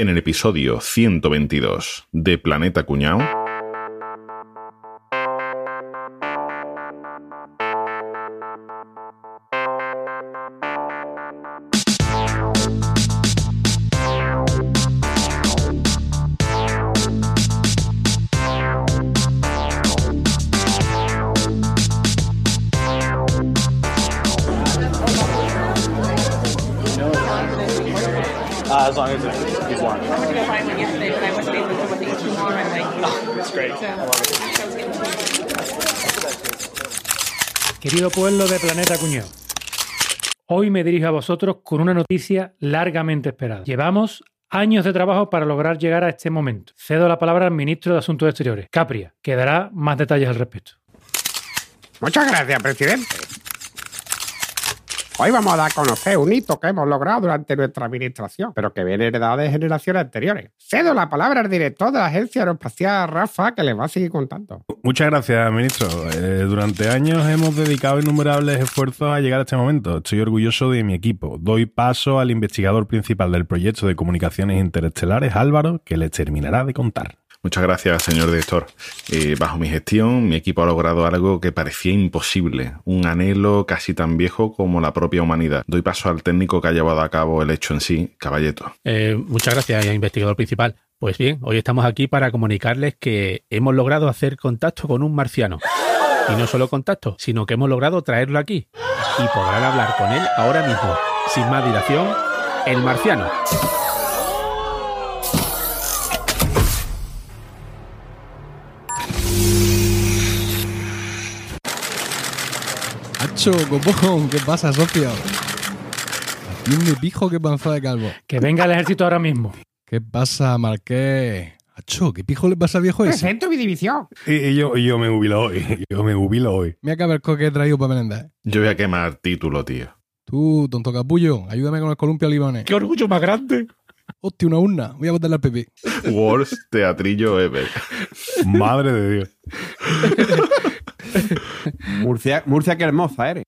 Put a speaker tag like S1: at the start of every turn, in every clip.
S1: En el episodio 122 de Planeta Cuñao.
S2: Pueblo de Planeta Cuñado, hoy me dirijo a vosotros con una noticia largamente esperada. Llevamos años de trabajo para lograr llegar a este momento. Cedo la palabra al ministro de Asuntos Exteriores, Capria, que dará más detalles al respecto.
S3: Muchas gracias, presidente. Hoy vamos a dar a conocer un hito que hemos logrado durante nuestra administración, pero que viene heredado de generaciones anteriores. Cedo la palabra al director de la Agencia Aeroespacial, Rafa, que les va a seguir contando.
S4: Muchas gracias, ministro. Eh, durante años hemos dedicado innumerables esfuerzos a llegar a este momento. Estoy orgulloso de mi equipo. Doy paso al investigador principal del proyecto de comunicaciones interestelares, Álvaro, que les terminará de contar.
S1: Muchas gracias, señor director. Eh, bajo mi gestión, mi equipo ha logrado algo que parecía imposible, un anhelo casi tan viejo como la propia humanidad. Doy paso al técnico que ha llevado a cabo el hecho en sí, Caballeto.
S5: Eh, muchas gracias, investigador principal. Pues bien, hoy estamos aquí para comunicarles que hemos logrado hacer contacto con un marciano. Y no solo contacto, sino que hemos logrado traerlo aquí. Y podrán hablar con él ahora mismo. Sin más dilación, el marciano.
S6: ¿Qué pasa, socio? Atiende pijo que panza de calvo.
S2: Que venga el ejército ahora mismo.
S6: ¿Qué pasa, Marqués? Hacho, ¿qué pijo le pasa al viejo ese?
S3: Presento mi división.
S4: Y, y yo, y yo me jubilo hoy. Yo me jubilo hoy.
S6: Mira que a ver qué he traído para merendar. ¿eh?
S1: Yo voy a quemar título, tío.
S6: Tú, tonto capullo, ayúdame con el columpio libanes.
S5: ¡Qué orgullo más grande!
S6: Hostia, una urna. Voy a botarle al pipí.
S1: Worst teatrillo ever.
S4: Madre de Dios.
S7: Murcia, Murcia, qué hermosa eres.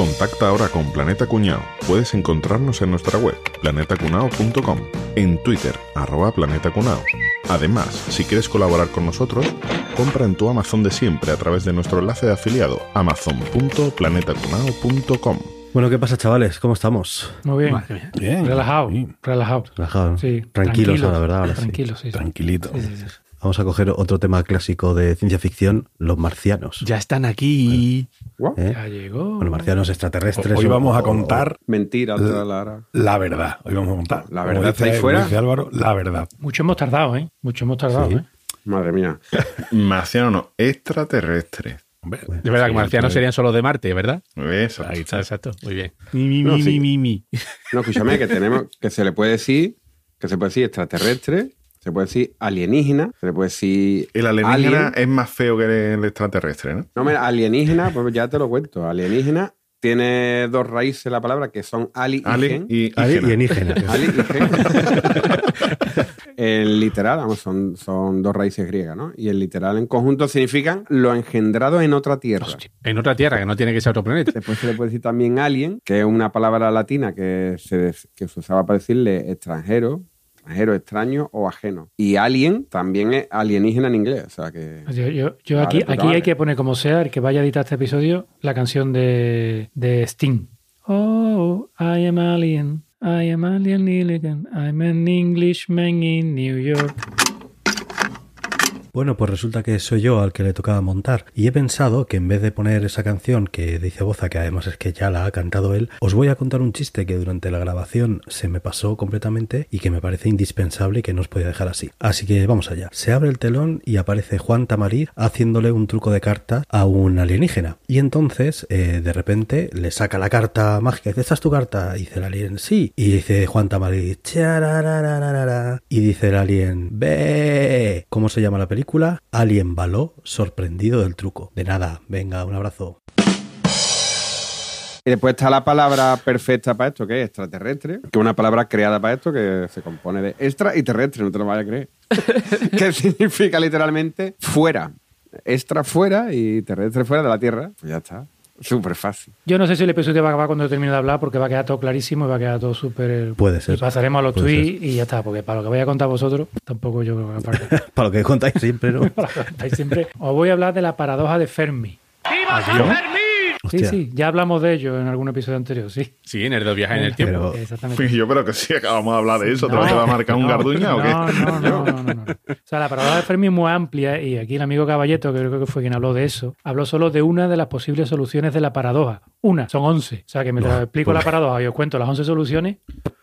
S1: Contacta ahora con Planeta Cuñao. Puedes encontrarnos en nuestra web, planetacunao.com, en Twitter, arroba planetacunao. Además, si quieres colaborar con nosotros, compra en tu Amazon de siempre a través de nuestro enlace de afiliado, amazon.planetacunao.com.
S8: Bueno, ¿qué pasa, chavales? ¿Cómo estamos?
S2: Muy bien.
S5: Madre mía.
S4: Bien.
S2: Relajado,
S4: Sí.
S2: relajado.
S8: Relajado, ¿no?
S2: Sí,
S8: Tranquilos, la verdad, ahora sí.
S2: Tranquilos, sí. sí.
S4: Tranquilito.
S2: Sí, sí, sí.
S8: Vamos a coger otro tema clásico de ciencia ficción, los marcianos.
S5: Ya están aquí.
S8: ¿eh?
S2: Ya llegó.
S8: Bueno, marcianos extraterrestres.
S4: Hoy vamos a
S8: o-
S4: contar
S7: Mentira, otra Lara.
S4: la verdad. Hoy vamos a contar.
S7: La verdad está ahí fuera.
S4: dice Álvaro, la verdad.
S2: Mucho hemos tardado, ¿eh? Mucho hemos tardado,
S8: Sí.
S2: ¿eh?
S7: Madre mía.
S1: Marciano no, extraterrestre.
S4: Hombre,
S5: De verdad que
S4: sí,
S5: marcianos
S4: pues,
S5: serían solo de Marte, ¿verdad?
S1: Eso.
S5: Ahí está, exacto. Muy bien. Mi, mi,
S7: No,
S5: mi,
S7: sí.
S5: mi, mi.
S7: No, escúchame, que tenemos, que se le puede decir, que se puede decir extraterrestre, se puede decir alienígena, se le puede decir.
S1: El alienígena
S7: alien.
S1: es más feo que el extraterrestre, ¿no?
S7: No, mira, alienígena, pues ya te lo cuento. Alienígena tiene dos raíces la palabra que son ali y
S1: y
S8: Ali-
S1: ígena.
S8: y alienígena.
S7: Ali y gen. el literal, vamos, son, son dos raíces griegas, ¿no? Y el literal en conjunto significan lo engendrado en otra tierra.
S5: En otra tierra, que no tiene que ser otro planeta.
S7: Después se le puede decir también alien, que es una palabra latina que se, que se usaba para decirle extranjero, extranjero, extraño o ajeno. Y alien también es alienígena en inglés. O sea que.
S2: Yo, yo- yo
S7: Vale,
S2: aquí,
S7: pues
S2: aquí
S7: vale.
S2: hay que poner como sea, el que vaya a editar este episodio, la canción de, de Sting. Oh, I am alien. I am alien Illigan. I'm an Englishman in New York.
S8: Bueno, pues resulta que soy yo al que le tocaba montar. Y he pensado que en vez de poner esa canción que dice Boza, que además es que ya la ha cantado él, os voy a contar un chiste que durante la grabación se me pasó completamente y que me parece indispensable y que no os podía dejar así. Así que vamos allá. Se abre el telón y aparece Juan Tamariz haciéndole un truco de cartas a un alienígena. Y entonces, eh, de repente, le saca la carta mágica. Dice, ¿esta es tu carta? Dice el alien, sí. Y dice Juan Tamariz. Y dice el alien, ve. ¿Cómo se llama la película? Alien Baló, sorprendido del truco. De nada, venga, un abrazo.
S7: Y después está la palabra perfecta para esto, que es extraterrestre, que es una palabra creada para esto que se compone de extra y terrestre, no te lo vayas a creer. que significa literalmente fuera. Extra fuera y terrestre fuera de la Tierra. Pues ya está. Súper fácil.
S2: Yo no sé si el episodio va a acabar cuando termine de hablar porque va a quedar todo clarísimo y va a quedar todo súper...
S8: Puede ser.
S2: Y pasaremos a los
S8: Puede
S2: tweets y ya está, porque para lo que voy a contar vosotros, tampoco yo creo que para,
S8: Para lo que contáis siempre, ¿no?
S2: para lo que contáis siempre. Os voy a hablar de la paradoja de Fermi. Sí,
S8: Hostia.
S2: sí, ya hablamos de ello en algún episodio anterior, sí.
S5: Sí, en el de viaje en el tiempo.
S8: Pero
S2: Exactamente.
S1: Yo pero que sí, acabamos de hablar de eso. ¿Te vas a marcar un
S2: no,
S1: garduña o qué?
S2: No, no, no, no, no, no. O sea, la paradoja de Fermi es muy amplia y aquí el amigo Caballeto, que creo que fue quien habló de eso, habló solo de una de las posibles soluciones de la paradoja. Una, son 11. O sea, que mientras
S8: No,
S2: explico
S8: pues-
S2: la paradoja y os cuento las 11 soluciones,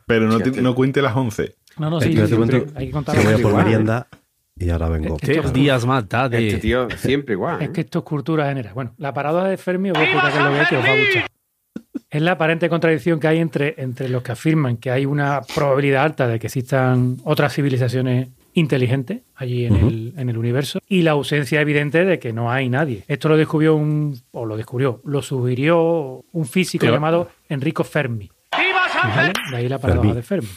S1: Pero no, te- no cuente las 11.
S2: no, no, sí, siempre
S8: cuento
S2: hay que contar
S8: que voy a
S2: las
S8: por
S2: 11.
S8: Y ahora vengo.
S2: Eh,
S5: Tres días más tarde.
S7: Este tío siempre igual.
S2: Es
S7: ¿eh?
S2: que esto es cultura general. Bueno, la paradoja de Fermi os voy a explicar qué es lo que es, que os va a gustar. Es la aparente contradicción que hay entre, entre los que afirman que hay una probabilidad alta de que existan otras civilizaciones inteligentes allí en, el, en el universo y la ausencia evidente de que no hay nadie. Esto lo descubrió un, o lo descubrió, lo sugirió un físico
S5: Pero-
S2: llamado Enrico Fermi. ¿Vale? De ahí la paradoja
S8: Fermi.
S2: de Fermi.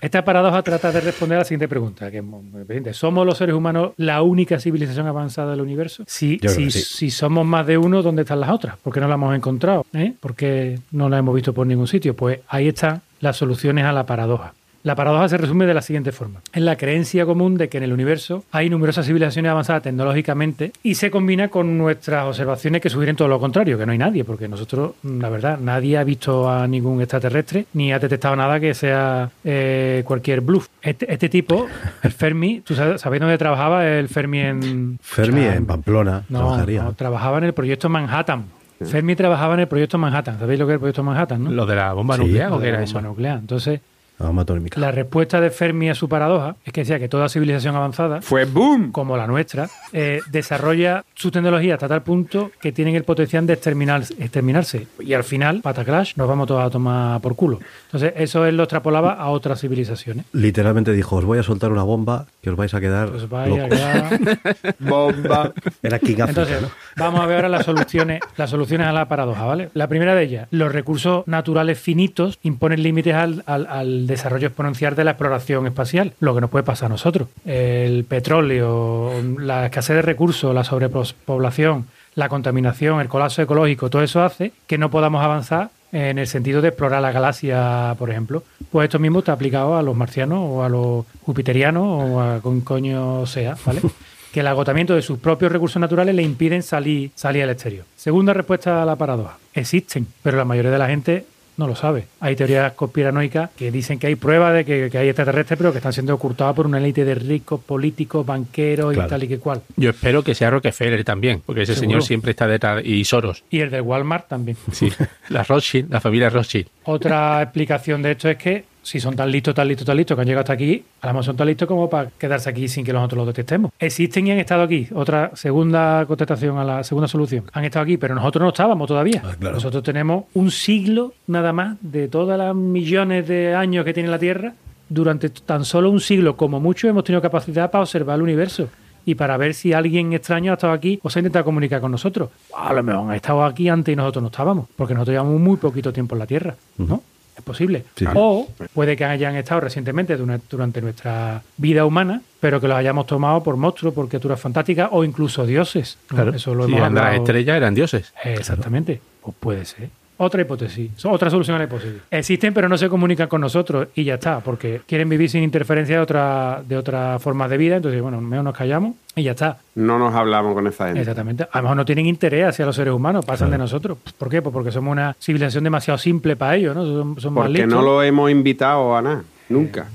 S2: Esta paradoja trata de responder a la siguiente pregunta, que es muy evidente. ¿Somos los seres humanos la única civilización avanzada del universo? Si, si,
S8: sí.
S2: si somos más de uno, ¿dónde están las otras? ¿Por qué no las hemos encontrado? ¿Eh? ¿Por qué no las hemos visto por ningún sitio? Pues ahí están las soluciones a la paradoja. La paradoja se resume de la siguiente forma. Es la creencia común de que en el universo hay numerosas civilizaciones avanzadas tecnológicamente y se combina con nuestras observaciones que sugieren todo lo contrario, que no hay nadie, porque nosotros, la verdad, nadie ha visto a ningún extraterrestre ni ha detectado nada que sea eh, cualquier bluff. Este, este tipo, el Fermi, ¿tú sabes, sabéis dónde trabajaba el Fermi en...
S8: Fermi
S2: o sea,
S8: en Pamplona
S2: no,
S8: trabajaría.
S2: no, trabajaba en el proyecto Manhattan. Fermi trabajaba en el proyecto Manhattan. ¿Sabéis lo que es el proyecto Manhattan, no?
S5: Lo de la bomba
S8: Sí,
S5: nuclear, ¿o qué era eso?
S2: bomba nuclear. Entonces,
S8: atómica.
S2: la respuesta de Fermi a su paradoja es que decía que toda civilización avanzada,
S7: Fue boom.
S2: como la nuestra, eh, desarrolla su tecnología hasta tal punto que tienen el potencial de exterminar, exterminarse. Y al final, pataclash, nos vamos todos a tomar por culo. Entonces, eso él lo extrapolaba a otras civilizaciones.
S8: Literalmente dijo, os voy a soltar una bomba que os vais a quedar
S2: Pues vaya,
S8: locos.
S2: ya-
S7: Bomba.
S8: Era King África,
S2: Entonces,
S8: ¿no?
S2: vamos a ver ahora las soluciones, las soluciones a la paradoja, ¿vale? La primera de ellas, los recursos naturales finitos imponen límites al, al- al desarrollo exponencial de la exploración espacial, lo que nos puede pasar a nosotros. El petróleo, la escasez de recursos, la sobrepoblación, la contaminación, el colapso ecológico, todo eso hace que no podamos avanzar en el sentido de explorar la galaxia, por ejemplo. Pues esto mismo está aplicado a los marcianos o a los jupiterianos o a con coño sea, ¿vale? que el agotamiento de sus propios recursos naturales le impiden salir, salir al exterior. Segunda respuesta a la paradoja. Existen, pero la mayoría de la gente no lo sabe. Hay teorías conspiranoicas que dicen que hay pruebas de que, que hay extraterrestres, pero que están siendo ocultadas por una élite de ricos, políticos, banqueros
S8: Claro.
S2: y tal y que cual.
S5: Yo espero que sea Rockefeller también, porque ese
S2: Seguro.
S5: señor siempre está detrás. Y Soros.
S2: Y el del Walmart también.
S5: Sí. la Rothschild, la familia Rothschild.
S2: Otra explicación de esto es que si son tan listos, tan listos, tan listos que han llegado hasta aquí, a lo mejor son tan listos como para quedarse aquí sin que nosotros los detectemos. Existen y han estado aquí. Otra segunda contestación a la segunda solución. Han estado aquí, pero nosotros no estábamos todavía.
S8: Ah, claro.
S2: Nosotros tenemos un siglo nada más de todas las millones de años que tiene la Tierra. Durante tan solo un siglo, como mucho, hemos tenido capacidad para observar el universo y para ver si alguien extraño ha estado aquí o se ha intentado comunicar con nosotros. A lo mejor han estado aquí antes y nosotros no estábamos, porque nosotros llevamos muy poquito tiempo en la Tierra, ¿no? Es posible.
S8: Sí.
S2: O puede que hayan estado recientemente dura- durante nuestra vida humana, pero que los hayamos tomado por monstruos, por criaturas fantásticas o incluso dioses.
S5: Claro.
S2: Eso lo hemos
S5: las
S2: hablado.
S5: estrellas eran dioses.
S2: Exactamente. Pues puede ser. Otra hipótesis, otra solución a la hipótesis. Existen pero no se comunican con nosotros y ya está, porque quieren vivir sin interferencia de otra de otras formas de vida, entonces bueno, mejor nos callamos y ya está.
S7: No nos hablamos con esa gente.
S2: Exactamente. A lo mejor no tienen interés hacia los seres humanos, pasan de nosotros. ¿Por qué? Pues porque somos una civilización demasiado simple para ellos, ¿no? Son, son más
S7: Porque no lo hemos invitado a nada. Nunca.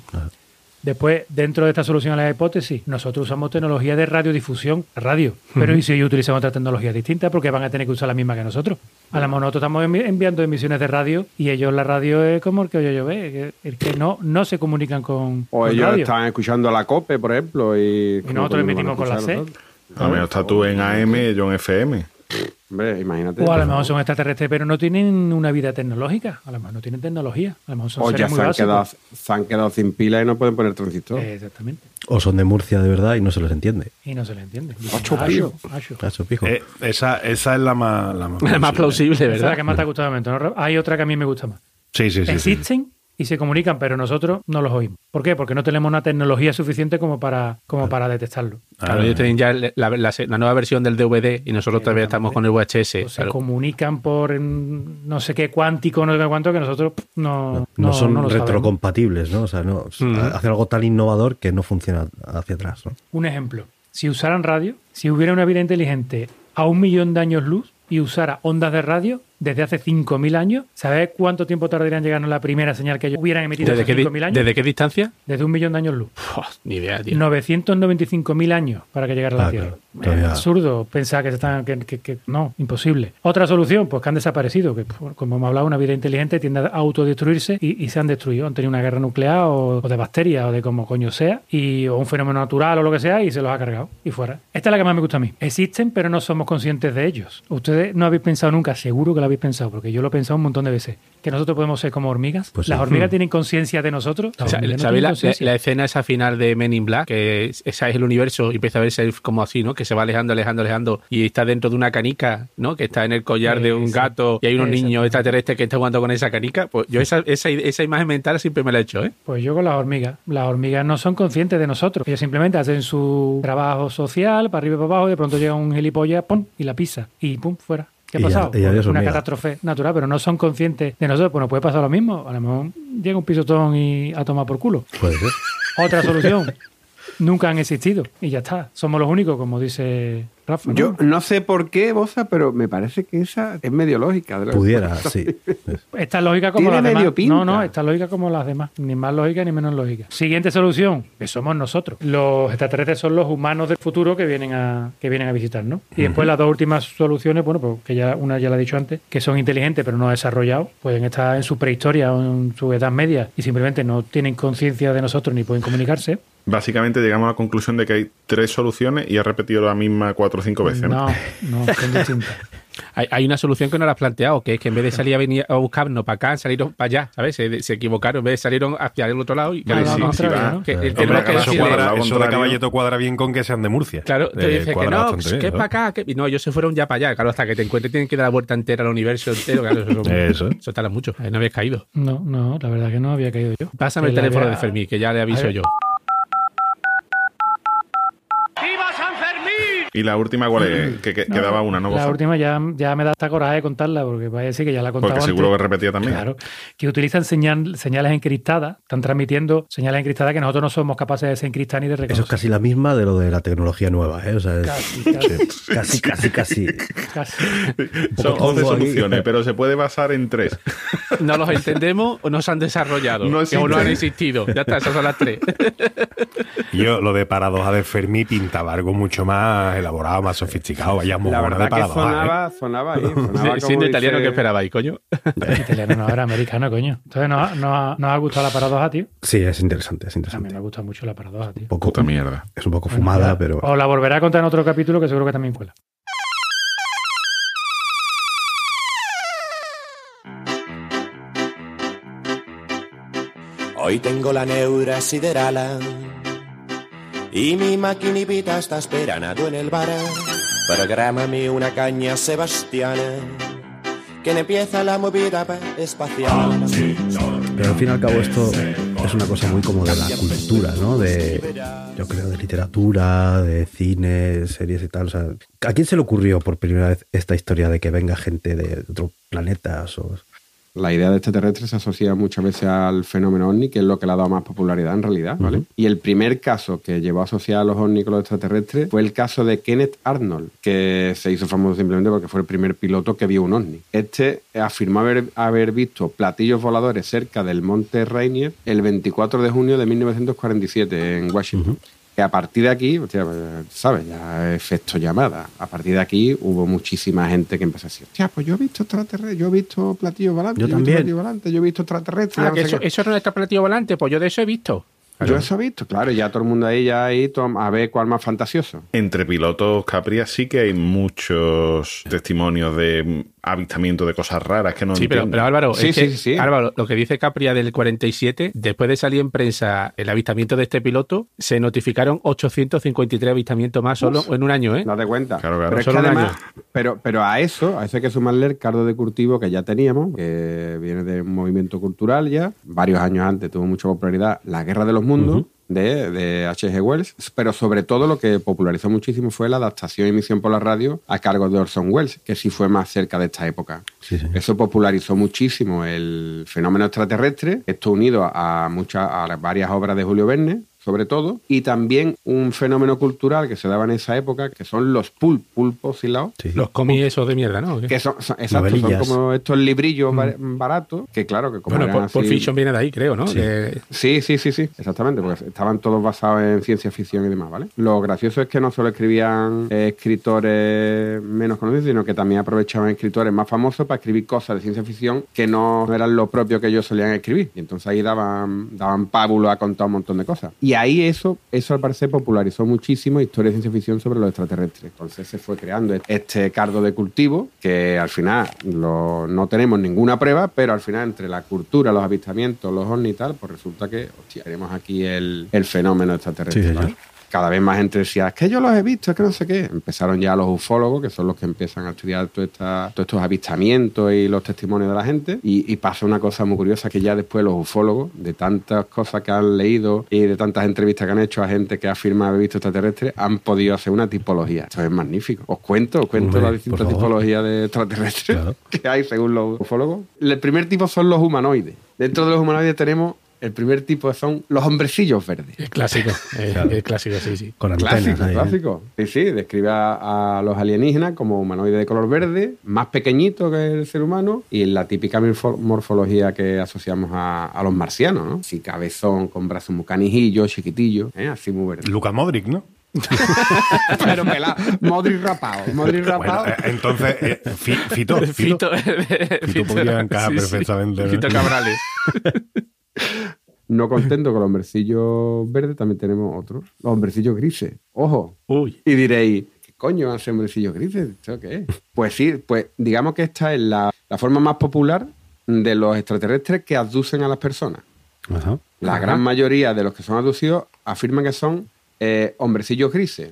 S2: Después, dentro de esta solución a la hipótesis, nosotros usamos tecnología de radiodifusión, radio. Pero ¿y si ellos utilizan otra tecnología distinta? Porque van a tener que usar la misma que nosotros. A lo mejor nosotros estamos envi- enviando emisiones de radio y ellos la radio es como el que oye yo ve, que, el que no, no se comunican con,
S7: O
S2: con
S7: ellos
S2: radio.
S7: estaban escuchando la COPE, por ejemplo, y...
S2: Y nosotros emitimos con la C.
S1: A menos está tú en AM y yo en FM.
S7: Hombre, imagínate.
S2: O a lo mejor son extraterrestres, pero no tienen una vida tecnológica. A lo mejor no tienen tecnología. A lo mejor son
S7: O ya se han, quedado, se han quedado sin pila y no pueden poner transistor.
S2: Eh, Exactamente.
S8: O son de Murcia de verdad y no se les entiende.
S2: Y no se le entiende.
S7: Ocho pillos.
S2: ashu.
S8: Caso pijo.
S4: Eh, esa, esa es la más, la más,
S5: La más plausible,
S2: Esa es la
S5: ¿verdad?
S2: que más te ha gustado. Hay otra que a mí me gusta más.
S4: Sí, sí, sí. sí.
S2: Existen, y se comunican, pero nosotros no los oímos. ¿Por qué? Porque no tenemos una tecnología suficiente como para, como para detectarlo.
S5: Claro, ellos tienen ya la, la- la nueva versión del DVD y nosotros todavía estamos con el VHS.
S2: Pues se
S5: claro.
S2: comunican por mm, no sé qué cuántico, no sé qué cuánto, que nosotros pff, no,
S8: No,
S2: no-
S8: son
S2: no lo sabemos.
S8: retrocompatibles, ¿no? O sea, no,
S5: Mm.
S8: hacen algo tan innovador que no funciona hacia atrás, ¿no?
S2: Un ejemplo, si usaran radio, si hubiera una vida inteligente a un millón de años luz y usara ondas de radio desde hace 5.000 años, ¿sabes cuánto tiempo tardarían en llegarnos la primera señal que ellos hubieran emitido
S5: ¿Desde
S2: hace
S5: qué, di-
S2: 5.000 años?
S5: ¿Desde qué distancia?
S2: Desde un millón de años luz.
S5: Uf, ni idea, tío.
S2: 995.000 años para que llegara a la
S8: Ah,
S2: Tierra.
S8: claro.
S2: Es absurdo pensar que, se están, que, que- que- no, imposible. Otra solución, pues que han desaparecido, que pues, como hemos hablado, una vida inteligente tiende a autodestruirse y, y se han destruido. Han tenido una guerra nuclear o, o de bacterias o de como coño sea, y, o un fenómeno natural o lo que sea, y se los ha cargado y fuera. Esta es la que más me gusta a mí. Existen, pero no somos conscientes de ellos. Ustedes no habéis pensado nunca, seguro que lo habéis pensado, porque yo lo he pensado un montón de veces, que nosotros podemos ser como hormigas.
S8: Pues
S2: Las
S8: sí.
S2: hormigas tienen conciencia de nosotros. Las
S5: O sea,
S2: hormigas no
S5: ¿Sabéis la, escena esa final de Men in Black? Que es- esa es el universo y empieza a verse como así, ¿no? Que se va alejando, alejando, alejando y está dentro de una canica, ¿no? Que está en el collar de un gato y hay unos niños extraterrestres que están jugando con esa canica. Pues yo esa, esa, esa imagen mental siempre me la he hecho, ¿eh?
S2: Pues yo con las hormigas. Las hormigas no son conscientes de nosotros. Ellas simplemente hacen su trabajo social, para arriba y para abajo, y de pronto llega un gilipollas, ¡pum! y la pisa. Y ¡pum! fuera. ¿Qué ha
S8: Y
S2: pasado?
S8: ya
S2: Pues
S8: es
S2: una catástrofe natural, pero no son conscientes de nosotros. Pues nos puede pasar lo mismo. A lo mejor llega un pisotón y a tomar por culo.
S8: Puede ser.
S2: Otra solución. Nunca han existido. Y ya está. Somos los únicos, como dice Rafa. ¿no?
S7: Yo no sé por qué, Bosa, pero me parece que esa es medio lógica. de
S8: Pudiera,
S7: cuentas.
S8: sí.
S2: Esta es lógica como las demás.
S7: pinta.
S2: No, no, esta es lógica como las demás. Ni más lógica ni menos lógica. Siguiente solución, que somos nosotros. Los extraterrestres son los humanos del futuro que vienen a, que vienen a visitarnos. Y después las dos últimas soluciones, bueno, pues que ya una ya la he dicho antes, que son inteligentes pero no desarrollados, pueden estar en su prehistoria o en su edad media y simplemente no tienen conciencia de nosotros ni pueden comunicarse.
S1: Básicamente llegamos a la conclusión de que hay tres soluciones y ha repetido la misma cuatro o cinco veces. ¿no?
S2: No, no, son distintas.
S5: Hay, hay una solución que no la has planteado, que es que en vez de salir a venir a buscarnos para acá, salieron para allá, ¿sabes? Se, se equivocaron, en vez de salieron hacia el otro lado y
S1: Sí,
S2: no,
S1: sí,
S2: no,
S1: sí,
S5: que el tema es que
S4: eso, cuadra- eso de caballeto cuadra bien con que sean de Murcia.
S5: Claro, te
S4: Eh,
S5: dice que no,
S4: bastante
S5: que es para acá. Que... y No, ellos se fueron ya para allá. Claro, hasta que te encuentres tienen que dar la vuelta entera al universo entero. Claro, eso,
S4: Eso.
S5: eso tarda mucho. Ahí no habías caído.
S2: No, no, la verdad que no había caído yo.
S5: Pásame el teléfono
S2: había-
S5: de Fermín, que ya le aviso yo.
S1: Y la última, ¿cuál es? Que, que-
S2: No,
S1: quedaba una, ¿no?
S2: La última ya, ya me da hasta coraje de contarla, porque vaya a decir que ya la he contado
S1: Porque
S2: antes.
S1: seguro que repetía también.
S2: Claro, que utilizan señal- señales encriptadas, están transmitiendo señales encriptadas que nosotros no somos capaces de desencriptar ni de
S8: Eso
S2: reconocer.
S8: es casi la misma de lo de la tecnología nueva, ¿eh? O sea, es
S2: Casi, casi,
S8: casi, casi, casi.
S2: casi.
S1: Son
S8: poco
S1: 11
S8: tongo aquí.
S1: soluciones, pero se puede basar en tres.
S5: No los entendemos o no se han desarrollado.
S1: No
S5: o no han existido. Ya está, esas son las tres.
S4: Yo lo de paradoja de Fermi pintaba algo mucho más elaborado, más sofisticado. Vaya
S7: La
S4: mojona
S7: verdad
S4: de
S7: que.
S4: ¿eh?
S7: sonaba, sonaba ahí. Sonaba
S5: Sí,
S7: como
S5: Siendo italiano, ¿qué esperabais, coño?
S2: Italiano no era americano, coño. Entonces, ¿nos ha, nos ha- gustado la paradoja, tío?
S8: Sí, es interesante, es
S2: A mí
S8: interesante.
S2: me gusta mucho la paradoja, tío.
S8: Un poco,
S1: Puta mierda.
S8: es un poco
S2: Bueno,
S8: fumada,
S2: ya-
S8: pero
S2: Os la volveré a contar en otro capítulo que seguro que también cuela.
S9: Hoy tengo la neura sideral y mi maquinipita está esperando en el bar. Prográmame una caña sebastiana que empieza la movida pa- espacial.
S8: Pero al fin y al cabo esto es una cosa muy como de la cultura, ¿no? De, yo creo, de literatura, de cine, series y tal. O sea, ¿a quién se le ocurrió por primera vez esta historia de que venga gente de otros planetas? O...
S7: La idea de extraterrestre se asocia muchas veces al fenómeno ovni, que es lo que le ha dado más popularidad en realidad, ¿vale? Y el primer caso que llevó a asociar a los ovnis con los extraterrestres fue el caso de Kenneth Arnold, que se hizo famoso simplemente porque fue el primer piloto que vio un ovni. Este afirmó haber, haber visto platillos voladores cerca del monte Rainier el 24 de junio de 1947 en Washington. Que a partir de aquí, hostia, pues, ¿sabes? Ya efecto llamada. A partir de aquí hubo muchísima gente que empezó a decir, hostia, pues yo he visto extraterrestres, yo he visto platillos volantes,
S8: Yo
S7: he visto
S8: también.
S7: platillos volantes, yo he visto extraterrestres.
S5: Ah,
S7: no
S5: que eso,
S7: qué".
S5: eso no es platillo volante, pues yo de eso he visto.
S7: Yo eso he visto, claro, ya todo el mundo ahí, ya ahí, a ver cuál más fantasioso.
S1: Entre pilotos Capria sí que hay muchos testimonios de avistamiento de cosas raras que no
S5: Sí, pero, pero Álvaro,
S7: Sí,
S5: es que,
S7: sí, sí.
S5: Álvaro, lo que dice Capria del 47, después de salir en prensa el avistamiento de este piloto, se notificaron 853 avistamientos más solo en un año, ¿eh?
S7: Date cuenta.
S1: Claro, claro.
S7: Pero es que
S5: Solo
S7: además, pero, pero a eso, a eso hay que sumarle el cardo de cultivo que ya teníamos, que viene de un movimiento cultural ya. Varios años antes tuvo mucha popularidad La Guerra de los Mundos. De, de H.G. Wells, pero sobre todo lo que popularizó muchísimo fue la adaptación y emisión por la radio a cargo de Orson Welles, que sí fue más cerca de esta época.
S8: Sí, sí.
S7: Eso popularizó muchísimo el fenómeno extraterrestre, esto unido a, muchas, a varias obras de Julio Verne, sobre todo, y también un fenómeno cultural que se daba en esa época, que son los pulp, pulpos y laos,
S8: Sí.
S5: Los cómics esos de mierda, ¿no?
S7: que son, son- exacto, son como estos librillos bar- baratos, que claro, que como
S5: bueno,
S7: eran
S5: Pulp Fiction viene de ahí, creo, ¿no?
S8: Sí.
S5: Que-
S7: Sí, sí, sí, sí, exactamente, porque estaban todos basados en ciencia ficción y demás, ¿vale? Lo gracioso es que no solo escribían eh, escritores menos conocidos, sino que también aprovechaban escritores más famosos para escribir cosas de ciencia ficción que no eran lo propio que ellos solían escribir. Y entonces ahí daban, daban pábulo a contar un montón de cosas. Y ahí eso, eso al parecer popularizó muchísimo historia de ciencia ficción sobre los extraterrestres. Entonces se fue creando este cardo de cultivo que al final lo- no tenemos ninguna prueba, pero al final entre la cultura, los avistamientos, los ovnis y tal, pues resulta que, hostia, tenemos aquí el, el fenómeno extraterrestre.
S8: Sí.
S7: Cada vez más gente decía, es que yo los he visto, es que no sé qué. Empezaron ya los ufólogos, que son los que empiezan a estudiar todos estos avistamientos y los testimonios de la gente. Y, y pasa una cosa muy curiosa, que ya después los ufólogos, de tantas cosas que han leído y de tantas entrevistas que han hecho a gente que afirma haber visto extraterrestres, han podido hacer una tipología. Esto es magnífico. Os cuento, os cuento las distintas tipologías de extraterrestres
S8: Claro.
S7: que hay según los ufólogos. El primer tipo son los humanoides. Dentro de los humanoides tenemos el primer tipo son los hombrecillos verdes.
S5: Es clásico, es,
S8: Claro.
S5: es clásico, sí, sí.
S8: Con antenas
S7: Clásico,
S8: ahí, ¿eh?
S7: clásico. Sí, sí, describe a, a los alienígenas como humanoides de color verde, más pequeñitos que el ser humano y la típica morfo- morfología que asociamos a, a los marcianos, ¿no? Así cabezón, con brazos muy canijillos, chiquitillos, ¿eh? así muy verde.
S4: Luca Modric, ¿no?
S7: Pero pelado, Modric rapado, Modric rapado.
S4: eh, entonces, eh, Fi- Fito, Fito,
S5: Fito,
S4: Fito podría encajar
S5: sí, sí.
S4: perfectamente. ¿no?
S5: Fito Cabrales.
S7: No contento con los hombrecillos verdes, también tenemos otros, los hombrecillos grises. Ojo,
S5: Uy,
S7: Y diréis, ¿qué coño ser hombrecillos grises? ¿Esto qué es? Pues sí, pues digamos que esta es la, la forma más popular de los extraterrestres que abducen a las personas.
S8: Ajá.
S7: La gran mayoría de los que son abducidos afirman que son eh, hombrecillos grises,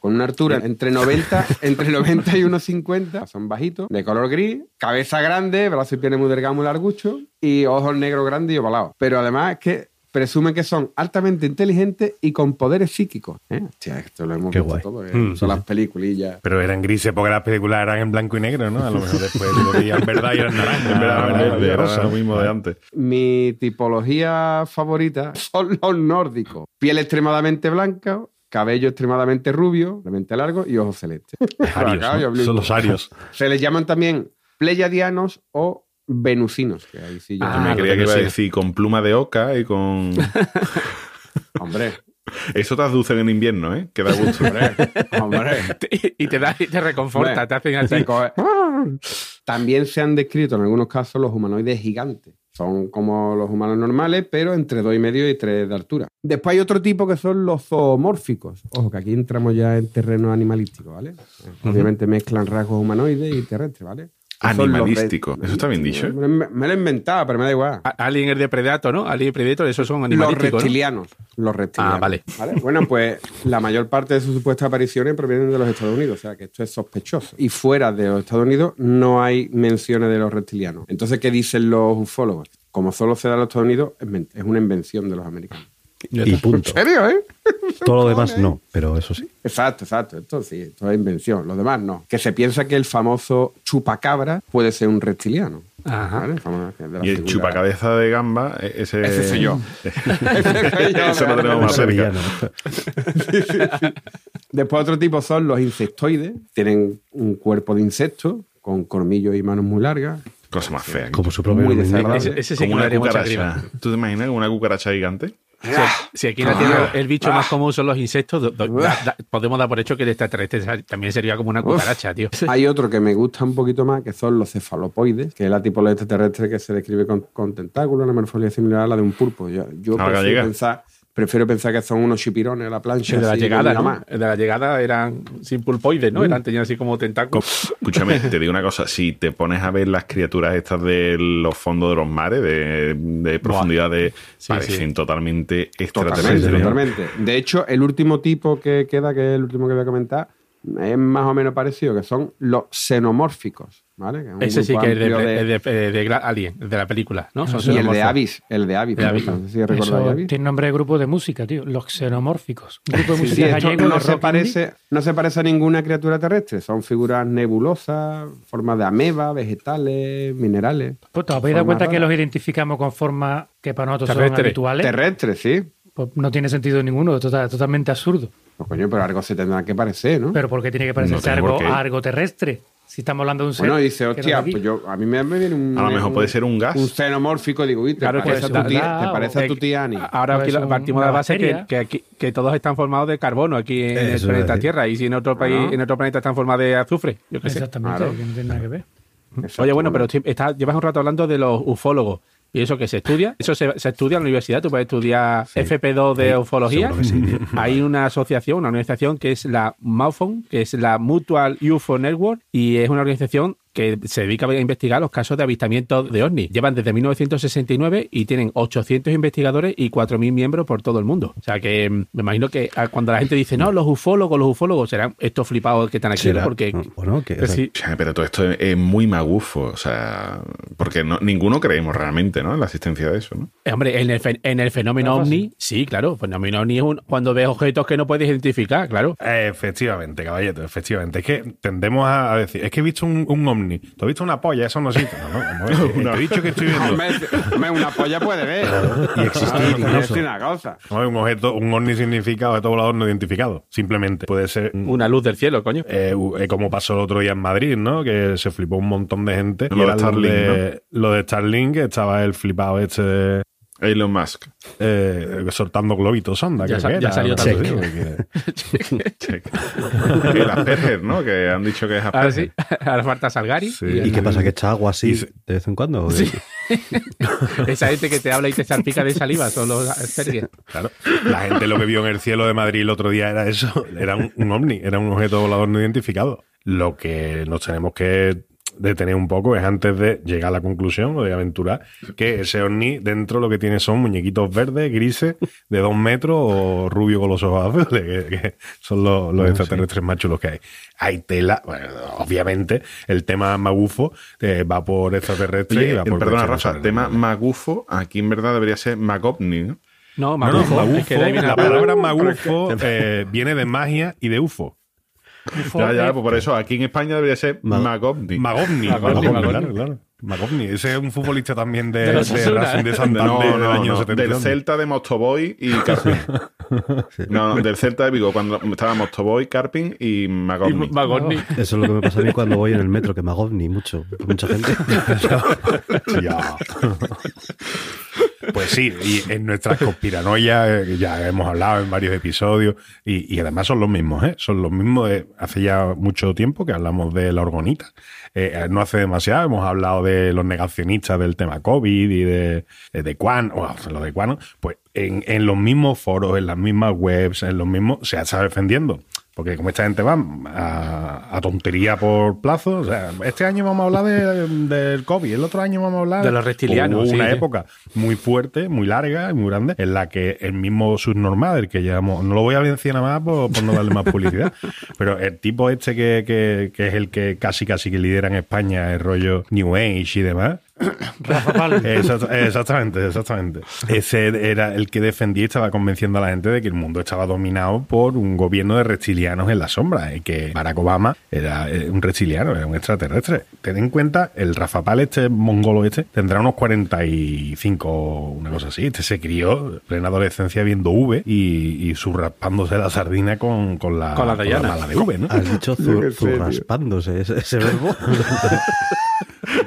S7: con una altura entre 90, entre 90 y 1,50, son bajitos, de color gris, cabeza grande, brazos y piernas muy delgados, muy larguchos, y ojos negros grandes y ovalados. Pero además es que presumen que son altamente inteligentes y con poderes psíquicos. ¿eh? Hostia, esto lo hemos
S8: Qué
S7: visto
S8: guay.
S7: todo, ¿eh?
S4: Mm,
S7: son las peliculillas.
S4: Pero eran grises porque las películas eran en blanco y negro, ¿no? A lo mejor después lo veían verdad y eran naranjas.
S1: En verdad,
S4: verdad,
S1: verde, era
S4: rosa.
S1: lo mismo de antes.
S7: Mi tipología favorita son los nórdicos. Piel extremadamente blanca, cabello extremadamente rubio, realmente largo y ojos celestes.
S4: Arios,
S7: Acá yo
S4: ¿no?
S7: obligo.
S4: Son los arios.
S7: Se les llaman también pleiadianos o venusinos. Que ahí sí yo
S5: Ah,
S1: me creía
S5: que
S1: iba a decir con pluma de oca y con...
S7: Hombre,
S1: Eso te abducen en invierno, ¿eh? Que da gusto.
S7: hombre, hombre.
S5: y te da y te reconforta,
S7: Hombre,
S5: te hacen así.
S7: También se han descrito en algunos casos los humanoides gigantes. Son como los humanos normales, pero entre dos y medio y tres de altura. Después hay otro tipo que son los zoomórficos. Ojo, que aquí entramos ya en terreno animalístico, ¿vale? Obviamente mezclan rasgos humanoides y terrestres, ¿vale? Los
S1: Animalístico. ¿Eso está bien dicho?
S7: Me, me- me lo he inventado, pero me da igual.
S5: Alien es de Predator, ¿no? Alien y Predator, esos son
S7: Los
S5: animalísticos, ¿no?
S7: reptilianos. Los reptilianos.
S5: Ah, vale.
S7: Bueno, pues la mayor parte de sus supuestas apariciones provienen de los Estados Unidos, o sea que esto es sospechoso. Y fuera de los Estados Unidos no hay menciones de los reptilianos. Entonces, ¿qué dicen los ufólogos? Como solo se da en los Estados Unidos, es una invención de los americanos.
S8: Y punto.
S7: ¿En serio, eh?
S8: Todo lo demás no, pero eso sí.
S7: Exacto, exacto. Esto sí, esto es invención. Los demás no. Que se piensa que el famoso chupacabra puede ser un reptiliano.
S5: Ajá.
S7: ¿vale? Famoso- de la
S1: Y el
S7: figura-
S1: chupacabeza de gamba, e- ese...
S7: Ese soy yo.
S1: Eso lo tenemos más cerca.
S7: Después otro tipo son los insectoides. Tienen un cuerpo de insecto con colmillos y manos muy largas.
S1: Cosa más fea.
S8: Como su propio
S7: Muy desagradable.
S5: Ese, ese sí
S1: Como una cucaracha. ¿Tú te imaginas una cucaracha gigante?
S5: Si, si aquí en la Tierra el bicho más común son los insectos, do- do- da- da- podemos dar por hecho que el extraterrestre también sería como una cucaracha, tío.
S7: Hay otro que me gusta un poquito más, que son los cefalopoides, que es la tipología extraterrestre que se describe con, con tentáculos, una morfología similar a la de un pulpo. Yo, yo prefiero pensar, prefiero pensar que son unos chipirones a la plancha.
S5: El de la llegada,
S7: nada
S5: ¿no?
S7: más.
S5: El de la llegada eran sin pulpoides, ¿no? Eran, tenían así como tentáculos.
S1: Escúchame, te digo una cosa, si te pones a ver las criaturas estas de los fondos de los mares, de, de profundidad de... parecen totalmente extraterrestres.
S7: Totalmente, totalmente. De hecho, el último tipo que queda, que es el último que voy a comentar, es más o menos parecido, que son los xenomórficos. ¿Vale? Que es un
S5: Ese sí que es de, de- de Alien, de la película, ¿no? Son
S7: y el de. Avis, el de Avis.
S5: De Avis.
S7: No sé si
S2: Eso
S7: Avis.
S2: tiene nombre de grupo de música, tío. Los xenomórficos. Un grupo de música
S7: sí, esto
S2: gallego
S7: no
S2: de
S7: se, parece, no se parece a ninguna criatura terrestre. Son figuras nebulosas, formas de ameba, vegetales, minerales.
S2: Pues, ¿Te habéis dado cuenta que los identificamos con formas que para nosotros son habituales?
S7: Terrestre, sí.
S2: Pues no tiene sentido ninguno, es tota- totalmente absurdo.
S7: Pues coño, pero algo se tendrá que parecer, ¿no?
S2: Pero ¿por qué tiene que parecerse
S7: tiene
S2: algo, algo terrestre? Si estamos hablando de un ser.
S7: Bueno, dice, hostia, pues yo, a mí me, me viene un.
S1: A lo mejor puede ser un gas.
S7: Un xenomórfico, digo, uy, te
S5: Claro,
S7: parece,
S5: que
S7: a tu tía,
S5: da-
S7: te parece a tu tía Ani.
S5: Ahora aquí partimos de
S2: una
S5: la base que, que, aquí- que todos están formados de carbono aquí en el planeta. Tierra y si en otro país, en otro planeta están formados de azufre. Yo qué sé.
S2: Exactamente,
S7: Claro.
S2: que no tiene nada que ver.
S5: Oye, bueno, pero está- llevas un rato hablando de los ufólogos. ¿Y eso que se estudia? ¿Eso se, se estudia en la universidad? ¿Tú puedes estudiar FP2 de
S8: Sí,
S5: ufología?
S8: sí.
S5: Hay una asociación, una organización que es la MUFON, que es la Mutual UFO Network, y es una organización que se dedica a investigar los casos de avistamientos de ovnis. Llevan desde 1969 y tienen 800 investigadores y 4.000 miembros por todo el mundo. O sea que mm, me imagino que ah, cuando la gente dice, no, los ufólogos, los ufólogos, serán estos flipados que están aquí. Porque
S8: bueno, que-
S5: sí,
S1: O sea, pero todo esto es, muy magufo, o sea, porque no- ninguno creemos realmente, ¿no? En la existencia de eso, ¿no?
S5: Eh, Hombre, en el, fe- en el fenómeno
S2: No
S5: ovni, sí, claro. Fenómeno ovni es un- cuando ves objetos que no puedes identificar, claro.
S4: Efectivamente, caballero, efectivamente. Es que tendemos a a decir, es que he visto un, un ovni. ¿Tú has visto una polla? Eso no existe. No, no, Te he dicho que estoy viendo.
S7: Hombre, hombre, una polla puede ver.
S8: Y existir incluso.
S7: una cosa.
S4: No, Un objeto, un ovni significa objeto volador no identificado. Simplemente puede ser un-
S5: Una luz del cielo, coño.
S4: eh, eh, como pasó el otro día en Madrid, ¿no? Que se flipó un montón de gente.
S1: Lo
S4: y
S1: de Starlink,
S4: de, lo de Starlink, que estaba el flipado este de,
S1: Elon Musk.
S4: eh, soltando globitos sonda.
S5: Ya sa-
S4: que
S5: ya
S4: era,
S5: salió
S4: que-
S1: Check. Y el Asperger, ¿no? Que han dicho que es
S5: Ahora
S1: Asperger.
S5: sí, ahora falta Salgari.
S4: Sí.
S8: ¿Y qué pasa? ¿Que echa agua así
S4: se-
S8: de vez en cuando? ¿O
S5: Sí. Esa gente que te habla y te salpica de saliva son los Asperger.
S4: Claro. La gente lo que vio en el cielo de Madrid el otro día era eso. Era un, un ovni, era un objeto volador no identificado. Lo que nos tenemos que detener un poco es antes de llegar a la conclusión o de aventurar que ese ovni dentro lo que tiene son muñequitos verdes, grises, de dos metros o rubio con los ojos azules, que, que son los, los extraterrestres más chulos que hay. Hay tela, bueno, obviamente el tema magufo eh, va por extraterrestres
S1: Oye,
S4: y va por
S1: perdona,
S4: no
S1: Rafa,
S4: saben
S1: tema magufo, aquí en verdad debería ser magovni, ¿no?
S5: No,
S4: No, no,
S5: magufo. es que ahí viene
S4: la
S5: la palabra.
S4: palabra magufo eh, viene de magia y de UFO.
S1: Ya, ya, pues por eso aquí en España debería ser
S8: Mag-
S1: magovni.
S4: Magovni,
S5: Magovni,
S4: Magovni,
S5: Magovni.
S4: claro, claro. Magovni, ese es un futbolista también de,
S5: De
S4: de, Racing de
S5: ¿eh?
S4: Santander
S1: No,
S4: del
S1: no,
S4: año
S1: no,
S4: 70.
S1: del Celta de Mostoboy y Carpin. No, no, del Celta de Vigo, cuando estaba Mostoboy, Carpin y
S5: Y
S1: Magovni.
S8: Eso es lo que me pasa a mí cuando voy en el metro, que me agovni mucho. Mucha gente.
S4: Pues sí, y en nuestras conspiranoias eh, ya hemos hablado en varios episodios y, y además son los mismos, ¿eh? Son los mismos de hace ya mucho tiempo que hablamos de la orgonita. Eh, no hace demasiado hemos hablado de los negacionistas del tema COVID y de, de Quan, o lo de Quan, pues en, en los mismos foros, en las mismas webs, en los mismos, se está defendiendo. Porque como esta gente va a, a tontería por plazo, o sea, este año vamos a hablar de- del COVID, el otro año vamos a hablar
S5: De los reptilianos,
S4: Hubo una
S5: sí, sí.
S4: época muy fuerte, muy larga y muy grande, en la que el mismo subnormal, el que llevamos, no lo voy a mencionar más por, por no darle más publicidad, pero el tipo este que, que- que es el que casi casi que lidera en España el rollo New Age y demás,
S2: Rafa Palo.
S4: Exact- exactamente, exactamente. Ese era el que defendía y estaba convenciendo a la gente de que el mundo estaba dominado por un gobierno de reptilianos en la sombra y que Barack Obama era eh, un reptiliano, era un extraterrestre. Ten en cuenta, el Rafa Pal, este mongolo este, tendrá unos 45, una cosa así. Este se crió en plena adolescencia viendo V y, y surraspándose la sardina con, con la,
S5: Con la Dayana.
S4: mala de V, ¿no?
S8: Has dicho ese, ese verbo.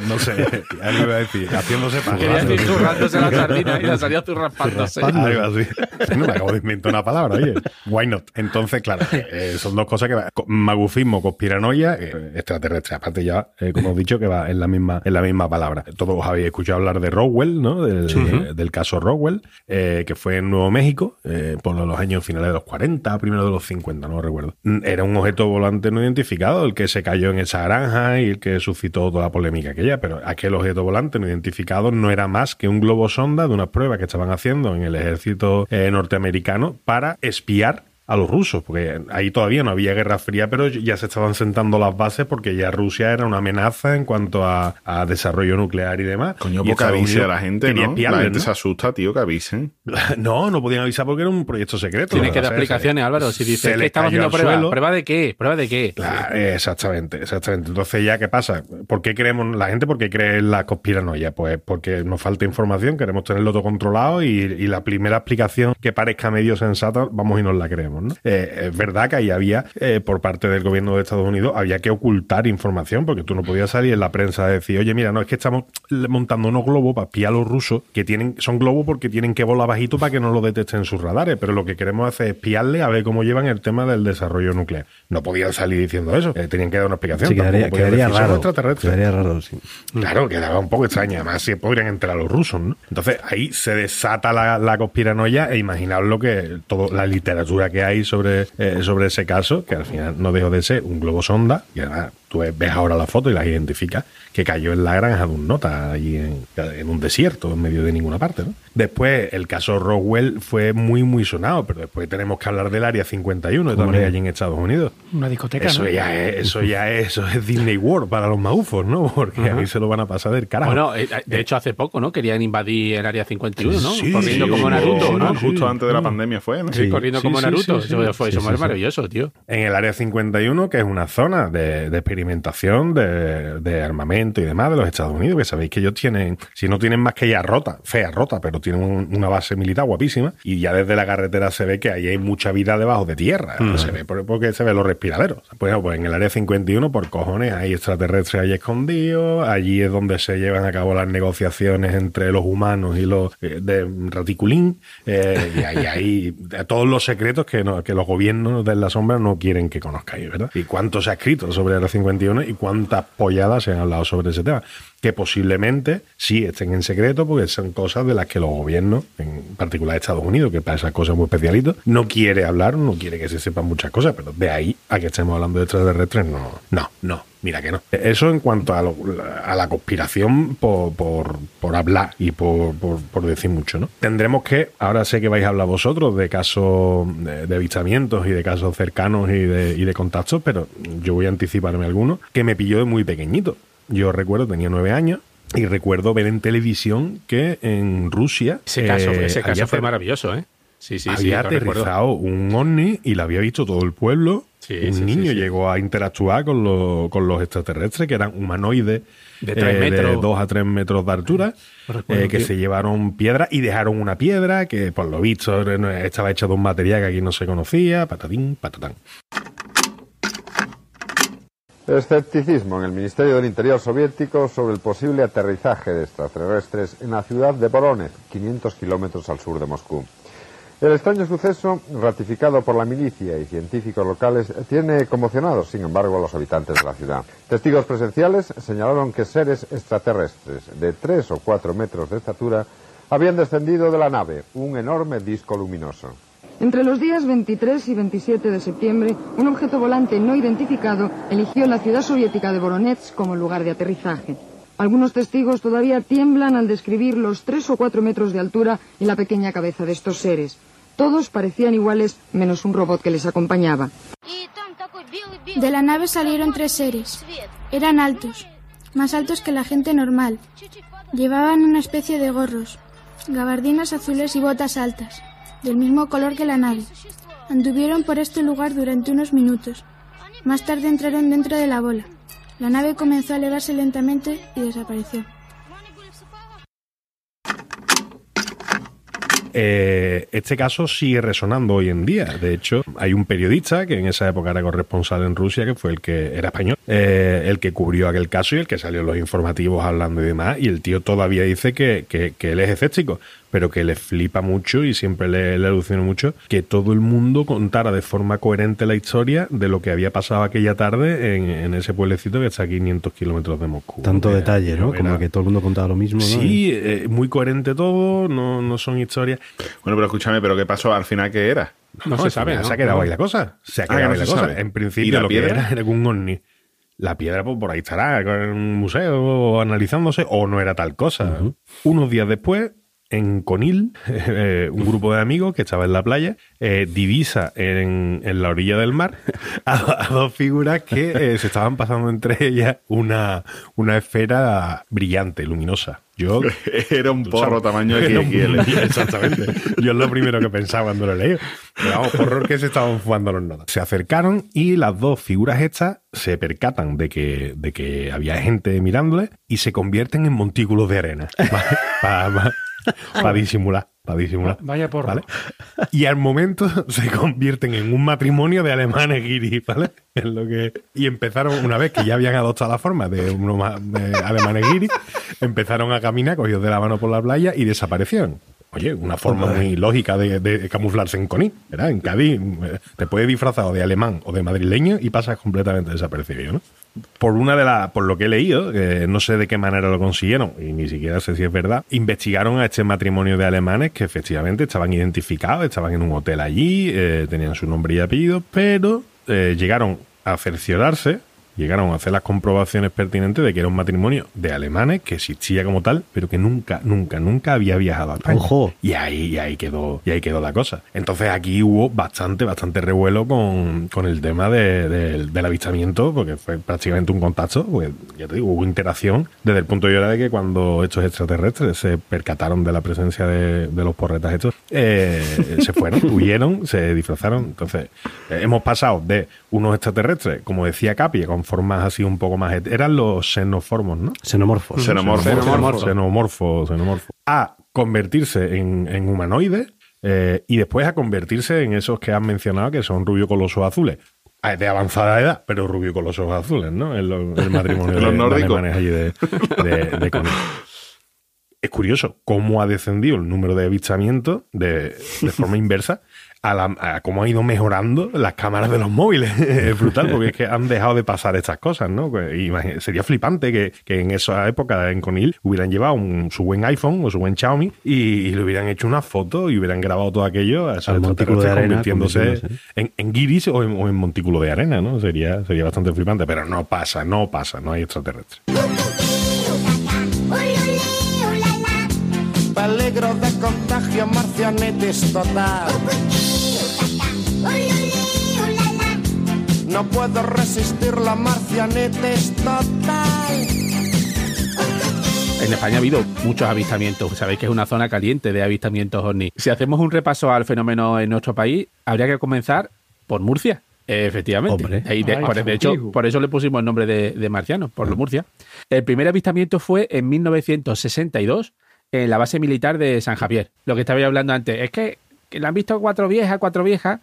S4: no sé, algo iba a decir, haciéndose paja.
S5: Quería decir zurrándose la sardina y la salía.
S4: Algo así. No me acabo de inventar una palabra, oye. Why not? Entonces, claro, eh, son dos cosas que va. Magufismo, conspiranoia, eh, extraterrestre. Aparte ya, eh, como he dicho, que va en la misma, en la misma palabra. Todos habéis escuchado hablar de Roswell, ¿no? Del,
S5: Ujú.
S4: del caso Roswell, eh, que fue en Nuevo México, eh, por los años finales de los 40, primero de los 50, no recuerdo. Era un objeto volante no identificado, el que se cayó en esa granja y el que suscitó toda la polémica aquella, pero aquel objeto volante no identificado no era más que un globo sonda de unas pruebas que estaban haciendo en el ejército eh, norteamericano para espiar a los rusos, porque ahí todavía no había guerra fría, pero ya se estaban sentando las bases porque ya Rusia era una amenaza en cuanto a, a desarrollo nuclear y demás.
S1: Coño,
S4: y
S1: porque
S4: Estados
S1: avise a la gente, ¿no?
S4: espiarles,
S1: la gente
S4: ¿no?
S1: se asusta, tío, que avisen.
S4: No, no podían avisar porque era un proyecto secreto.
S5: Tiene
S4: Lo
S5: que dar explicaciones, Álvaro. Si dices que estamos haciendo pruebas,
S4: suelo.
S5: ¿prueba de qué? ¿Prueba de qué?
S4: Claro, exactamente, exactamente. Entonces, ¿ya qué pasa? ¿Por qué creemos, la gente por qué cree en la conspiranoia? Pues porque nos falta información, queremos tenerlo todo controlado y, y la primera explicación que parezca medio sensata, vamos y nos la creemos, ¿no? Eh, es verdad que ahí había, eh, por parte del gobierno de Estados Unidos, había que ocultar información, porque tú no podías salir en la prensa a decir, oye, mira, no, es que estamos montando unos globos para espiar a los rusos, que tienen, son globos porque tienen que volar bajito para que no lo detecten sus radares, pero lo que queremos hacer es espiarle a ver cómo llevan el tema del desarrollo nuclear. No podían salir diciendo eso, eh, tenían que dar una explicación.
S8: Sí, quedaría,
S4: decir, "Somos
S8: raro.
S4: extraterrestres".
S8: Quedaría raro, sí.
S4: Claro, quedaba un poco extraña. Además, se podrían entrar los rusos, ¿no? Entonces, ahí se desata la, la conspiranoia e imaginaos lo que toda la literatura que hay sobre, eh, sobre ese caso, que al final no dejó de ser un globo sonda, y además tú ves ahora la foto y la identificas, que cayó en la granja de un nota, allí en, en un desierto, en medio de ninguna parte, ¿no? Después, el caso Roswell fue muy, muy sonado, pero después tenemos que hablar del Área 51, que también allí en Estados Unidos.
S2: Una discoteca,
S4: Eso
S2: ¿no?
S4: ya es, eso ya es, eso es Disney World para los maufos, ¿no? Porque
S5: Ajá.
S4: ahí se lo van a pasar del carajo.
S5: Bueno, eh, de hecho, hace poco, ¿no? Querían invadir el área 51, ¿no?
S4: Sí,
S5: corriendo
S4: sí,
S5: como Naruto,
S4: sí,
S5: ¿no?
S4: sí.
S1: Justo antes de la
S4: Mm.
S1: pandemia fue, ¿no?
S5: Sí, corriendo como Naruto.
S4: sí, sí.
S5: Eso fue,
S4: Sí,
S5: eso
S4: sí,
S5: es
S4: sí.
S5: maravilloso, tío.
S4: En el área 51, que es una zona de, de experimentación de, de armamento y demás de los Estados Unidos, que sabéis que ellos tienen, si no tienen más que ya rota, fea rota, pero tienen un- una base militar guapísima, y ya desde la carretera se ve que ahí hay mucha vida debajo de tierra, se ve por- porque se ven los respiraderos. Bueno, pues en el área 51, por cojones, hay extraterrestres ahí escondidos, allí es donde se llevan a cabo las negociaciones entre los humanos y los eh, de Raticulín, eh, y ahí hay todos los secretos que, no- que los gobiernos de la sombra no quieren que conozcáis, ¿verdad? Y cuánto se ha escrito sobre el área 51 y cuántas polladas se han hablado sobre ese tema, que posiblemente sí estén en secreto porque son cosas de las que los gobiernos, en particular Estados Unidos, que para esas cosas muy especialitos, no quiere hablar, no quiere que se sepan muchas cosas, pero de ahí a que estemos hablando de extraterrestres, no, no, no. Mira que no. Eso en cuanto a, lo- a la conspiración por, por, por hablar y por, por, por decir mucho, ¿no? Tendremos que, ahora sé que vais a hablar vosotros de casos de, de avistamientos y de casos cercanos y de, y de contactos, pero yo voy a anticiparme algunos que me pilló de muy pequeñito. Yo recuerdo, tenía nueve años. Y recuerdo ver en televisión que en Rusia.
S5: Ese caso,
S4: eh,
S5: ese caso fue maravilloso, ¿eh? Sí, sí, sí.
S4: había aterrizado un ovni y lo había visto todo el pueblo.
S5: Sí,
S4: un
S5: sí,
S4: niño
S5: sí.
S4: llegó a interactuar con los, con los extraterrestres, que eran humanoides
S5: De tres
S4: eh,
S5: metros.
S4: de dos a tres metros de altura,
S5: Lo
S4: eh, que se llevaron piedra y dejaron una piedra que, por lo visto, eh, estaba hecha de un material que aquí no se conocía, patatín, patatán.
S10: Escepticismo en el Ministerio del Interior soviético sobre el posible aterrizaje de extraterrestres en la ciudad de Voronezh, 500 kilómetros al sur de Moscú. El extraño suceso, ratificado por la milicia y científicos locales, tiene conmocionados, sin embargo, a los habitantes de la ciudad. Testigos presenciales señalaron que seres extraterrestres de 3 o 4 metros de estatura habían descendido de la nave, un enorme disco luminoso.
S11: Entre los días 23 y 27 de septiembre, un objeto volante no identificado eligió la ciudad soviética de Voronezh como lugar de aterrizaje. Algunos testigos todavía tiemblan al describir los 3 o 4 metros de altura y la pequeña cabeza de estos seres. Todos parecían iguales, menos un robot que les acompañaba.
S12: De la nave salieron tres seres. Eran altos, más altos que la gente normal. Llevaban una especie de gorros, gabardinas azules y botas altas, del mismo color que la nave. Anduvieron por este lugar durante unos minutos. Más tarde entraron dentro de la bola. La nave comenzó a elevarse lentamente y desapareció.
S4: Eh, este caso sigue resonando hoy en día. De hecho, hay un periodista que en esa época era corresponsal en Rusia, que fue el que era español, eh, el que cubrió aquel caso y el que salió en los informativos hablando y demás. Y el tío todavía dice que, que- que él es escéptico, pero que le flipa mucho y siempre le, le alucina mucho que todo el mundo contara de forma coherente la historia de lo que había pasado aquella tarde en, en ese pueblecito que está a 500 kilómetros de Moscú.
S8: Tanto
S4: Que-
S8: detalle, ¿no? Como
S4: era-
S8: que todo el mundo contaba lo mismo, ¿no?
S4: Sí, eh, muy coherente todo, no, no son historias.
S1: Bueno, pero escúchame, ¿pero qué pasó al final? ¿Qué era?
S4: No, se sabe, Se ha quedado ahí la cosa. Se ha
S1: Ah,
S4: quedado
S1: que no
S4: ahí la cosa.
S1: sabe.
S4: En
S1: ¿Y
S4: principio lo que era era un ovni. La piedra pues, por ahí estará, en un museo analizándose, o no era tal cosa. Unos días después, en Conil, eh, un grupo de amigos que estaba en la playa, eh, divisa en, en la orilla del mar a, a dos figuras que eh, se estaban pasando entre ellas una, una esfera brillante, luminosa. Yo,
S1: Era un porro tamaño
S4: Era un-. Exactamente. Yo es lo primero que pensaba cuando lo leí. Pero vamos, porro que se estaban fumando los nodos. Se acercaron y las dos figuras estas se percatan de que, de que había gente mirándole y se convierten en montículos de arena. Para disimular. Para disimular.
S2: Vaya porro.
S4: ¿vale? Y al momento se convierten en un matrimonio de alemanes guiris, ¿vale? Es lo que... Y empezaron, una vez que ya habían adoptado la forma de unos ma- de alemanes guiris, empezaron a caminar cogidos de la mano por la playa y desaparecieron. Oye, una forma muy lógica de, de camuflarse en Conil, ¿verdad? En Cádiz eh, te puedes disfrazar o de alemán o de madrileño y pasas completamente desapercibido, ¿no? Por una de las, por lo que he leído, que no sé de qué manera lo consiguieron, y ni siquiera sé si es verdad, investigaron a este matrimonio de alemanes que efectivamente estaban identificados, estaban en un hotel allí, eh, tenían su nombre y apellido, pero eh, llegaron a cerciorarse, llegaron a hacer las comprobaciones pertinentes de que era un matrimonio de alemanes que existía como tal, pero que nunca, nunca, nunca había viajado a España.
S8: Ojo.
S4: Y ahí, y ahí quedó, y ahí quedó la cosa. Entonces aquí hubo bastante, bastante revuelo con, con el tema de- de- del avistamiento, porque fue prácticamente un contacto, porque ya te digo, hubo interacción desde el punto de vista de que cuando estos extraterrestres se percataron de la presencia de, de los porretas estos, eh, se fueron, huyeron, se disfrazaron. Entonces, eh, hemos pasado de unos extraterrestres, como decía Capi, con formas así un poco más... Eran los xenoformos, ¿no?
S8: Xenomorfos.
S1: Xenomorfos.
S4: Xenomorfos. Xenomorfos, xenomorfos. A convertirse en, en humanoides eh, y después a convertirse en esos que has mencionado que son rubio con los ojos azules. Ah, De avanzada edad, pero rubio con los ojos azules, ¿no? El, el matrimonio
S1: Los
S4: de,
S1: nórdicos.
S4: allí de, de, de Conil. Es curioso cómo ha descendido el número de avistamientos de, de forma inversa a, la- a cómo ha ido mejorando las cámaras de los móviles. es brutal, porque es que han dejado de pasar estas cosas, ¿no? Pues, sería flipante que, que en esa época en Conil hubieran llevado un- su buen iPhone o su buen Xiaomi y, y le hubieran hecho una foto y hubieran grabado todo aquello a esos
S8: Al montículo de
S4: extraterrestres
S8: arena
S4: convirtiéndose
S8: convirtiéndose.
S4: en, en guiris o en, o en montículo de arena, ¿no? Sería, sería bastante flipante, pero no pasa, no pasa, no hay extraterrestres.
S9: Peligro de contagio, marcianetes total. No puedo resistir la marcianetes total.
S5: En España ha habido muchos avistamientos. Sabéis que es una zona caliente de avistamientos ovni. Si hacemos un repaso al fenómeno en nuestro país, habría que comenzar por Murcia. Efectivamente.
S8: Hombre.
S5: Ahí de,
S2: Ay,
S5: por- de hecho, por eso le pusimos el nombre de, de marciano, por lo Murcia. El primer avistamiento fue en 1962 en la base militar de San Javier. Lo que estaba hablando antes es que, que la han visto cuatro viejas, cuatro viejas.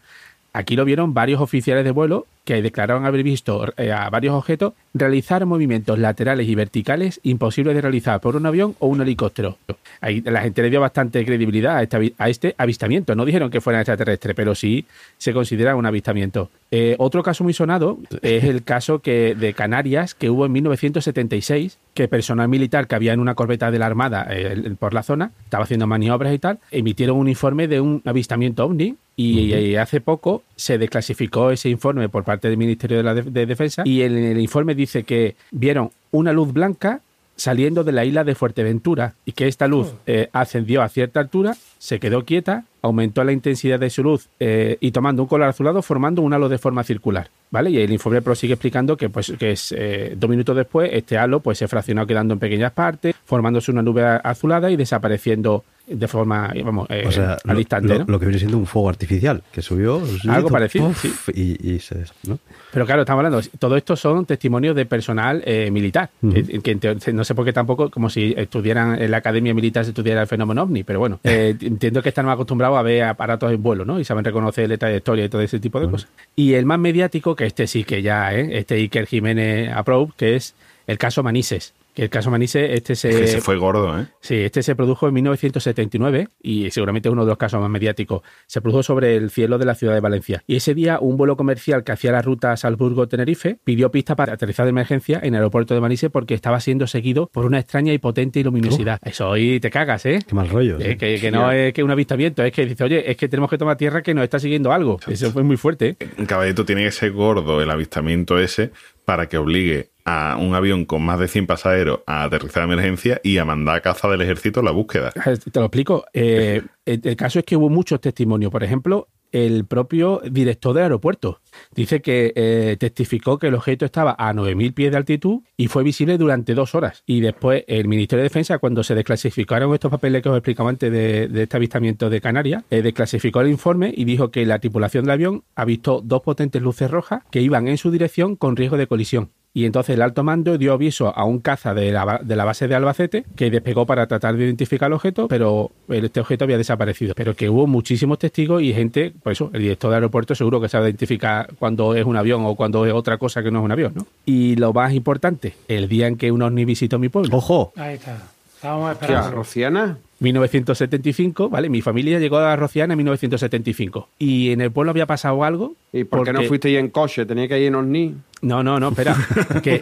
S5: Aquí lo vieron varios oficiales de vuelo que declararon haber visto eh, a varios objetos realizar movimientos laterales y verticales imposibles de realizar por un avión o un helicóptero. La gente le dio bastante credibilidad a este, este avistamiento. No dijeron que fueran extraterrestres, pero sí se considera un avistamiento. Eh, otro caso muy sonado es el caso que, de Canarias que hubo en 1976, que personal militar que había en una corbeta de la Armada eh, por la zona, estaba haciendo maniobras y tal, emitieron un informe de un avistamiento ovni y, y hace poco se desclasificó ese informe por parte del Ministerio de, la De- de Defensa y en el informe dice que vieron una luz blanca saliendo de la isla de Fuerteventura y que esta luz eh, ascendió a cierta altura, se quedó quieta, aumentó la intensidad de su luz eh, y tomando un color azulado formando un halo de forma circular. ¿Vale? Y el informe prosigue explicando que, pues, que es, eh, dos minutos después este halo pues, se fraccionó quedando en pequeñas partes, formándose una nube azulada y desapareciendo de forma, vamos, eh,
S8: o sea,
S5: al
S8: lo,
S5: instante,
S8: lo-
S5: ¿no?
S8: lo que viene siendo un fuego artificial que subió.
S5: Algo parecido,
S8: puff,
S5: sí.
S8: Y, y se. ¿no?
S5: Pero claro, estamos hablando, todo esto son testimonios de personal eh, militar, eh, que no sé por qué tampoco, como si estudiaran en la academia militar, se estudiara el fenómeno ovni, pero bueno, eh, entiendo que están más acostumbrados a ver aparatos en vuelo, ¿no? Y saben reconocer la trayectoria y todo ese tipo de cosas. Y el más mediático, que este sí que ya, ¿eh? este Iker Jiménez Approve, que es el caso Manises. Que el caso Manises, este se...
S1: Que se fue gordo, ¿eh?
S5: Sí, este se produjo en 1979 y seguramente es uno de los casos más mediáticos. Se produjo sobre el cielo de la ciudad de Valencia. Y ese día un vuelo comercial que hacía la ruta Salzburgo-Tenerife pidió pista para aterrizar de emergencia en el aeropuerto de Manises porque estaba siendo seguido por una extraña y potente luminosidad. Eso hoy te cagas, ¿eh?
S8: Qué mal rollo.
S5: Eh, que, que no es que un avistamiento, es que dice, oye, es que tenemos que tomar tierra que nos está siguiendo algo. Eso fue muy fuerte. ¿eh?
S1: Un caballito tiene que ser gordo el avistamiento ese para que obligue a un avión con más de 100 pasajeros a aterrizar de emergencia y a mandar a caza del ejército la búsqueda.
S5: Te lo explico. Eh, el, el caso es que hubo muchos testimonios. Por ejemplo, el propio director del aeropuerto dice que eh, testificó que el objeto estaba a 9.000 pies de altitud y fue visible durante dos horas. Y después el Ministerio de Defensa, cuando se desclasificaron estos papeles que os explicaba antes de, de este avistamiento de Canarias, eh, desclasificó el informe y dijo que la tripulación del avión ha visto dos potentes luces rojas que iban en su dirección con riesgo de colisión. Y entonces el alto mando dio aviso a un caza de la, de la base de Albacete que despegó para tratar de identificar el objeto, pero este objeto había desaparecido. Pero que hubo muchísimos testigos y gente, por eso, el director del aeropuerto seguro que sabe identificar cuando es un avión o cuando es otra cosa que no es un avión, ¿no? Y lo más importante, el día en que un ovni visitó mi pueblo.
S8: ¡Ojo!
S2: Ahí está. Estábamos
S7: ¿Qué, a
S2: esperando.
S7: Rociana?
S5: 1975, ¿vale? Mi familia llegó a Rociana en 1975. Y en el pueblo había pasado algo.
S7: ¿Y por qué no fuiste ahí en coche? Tenía que ir en Osni.
S5: No, no, no, espera. Que,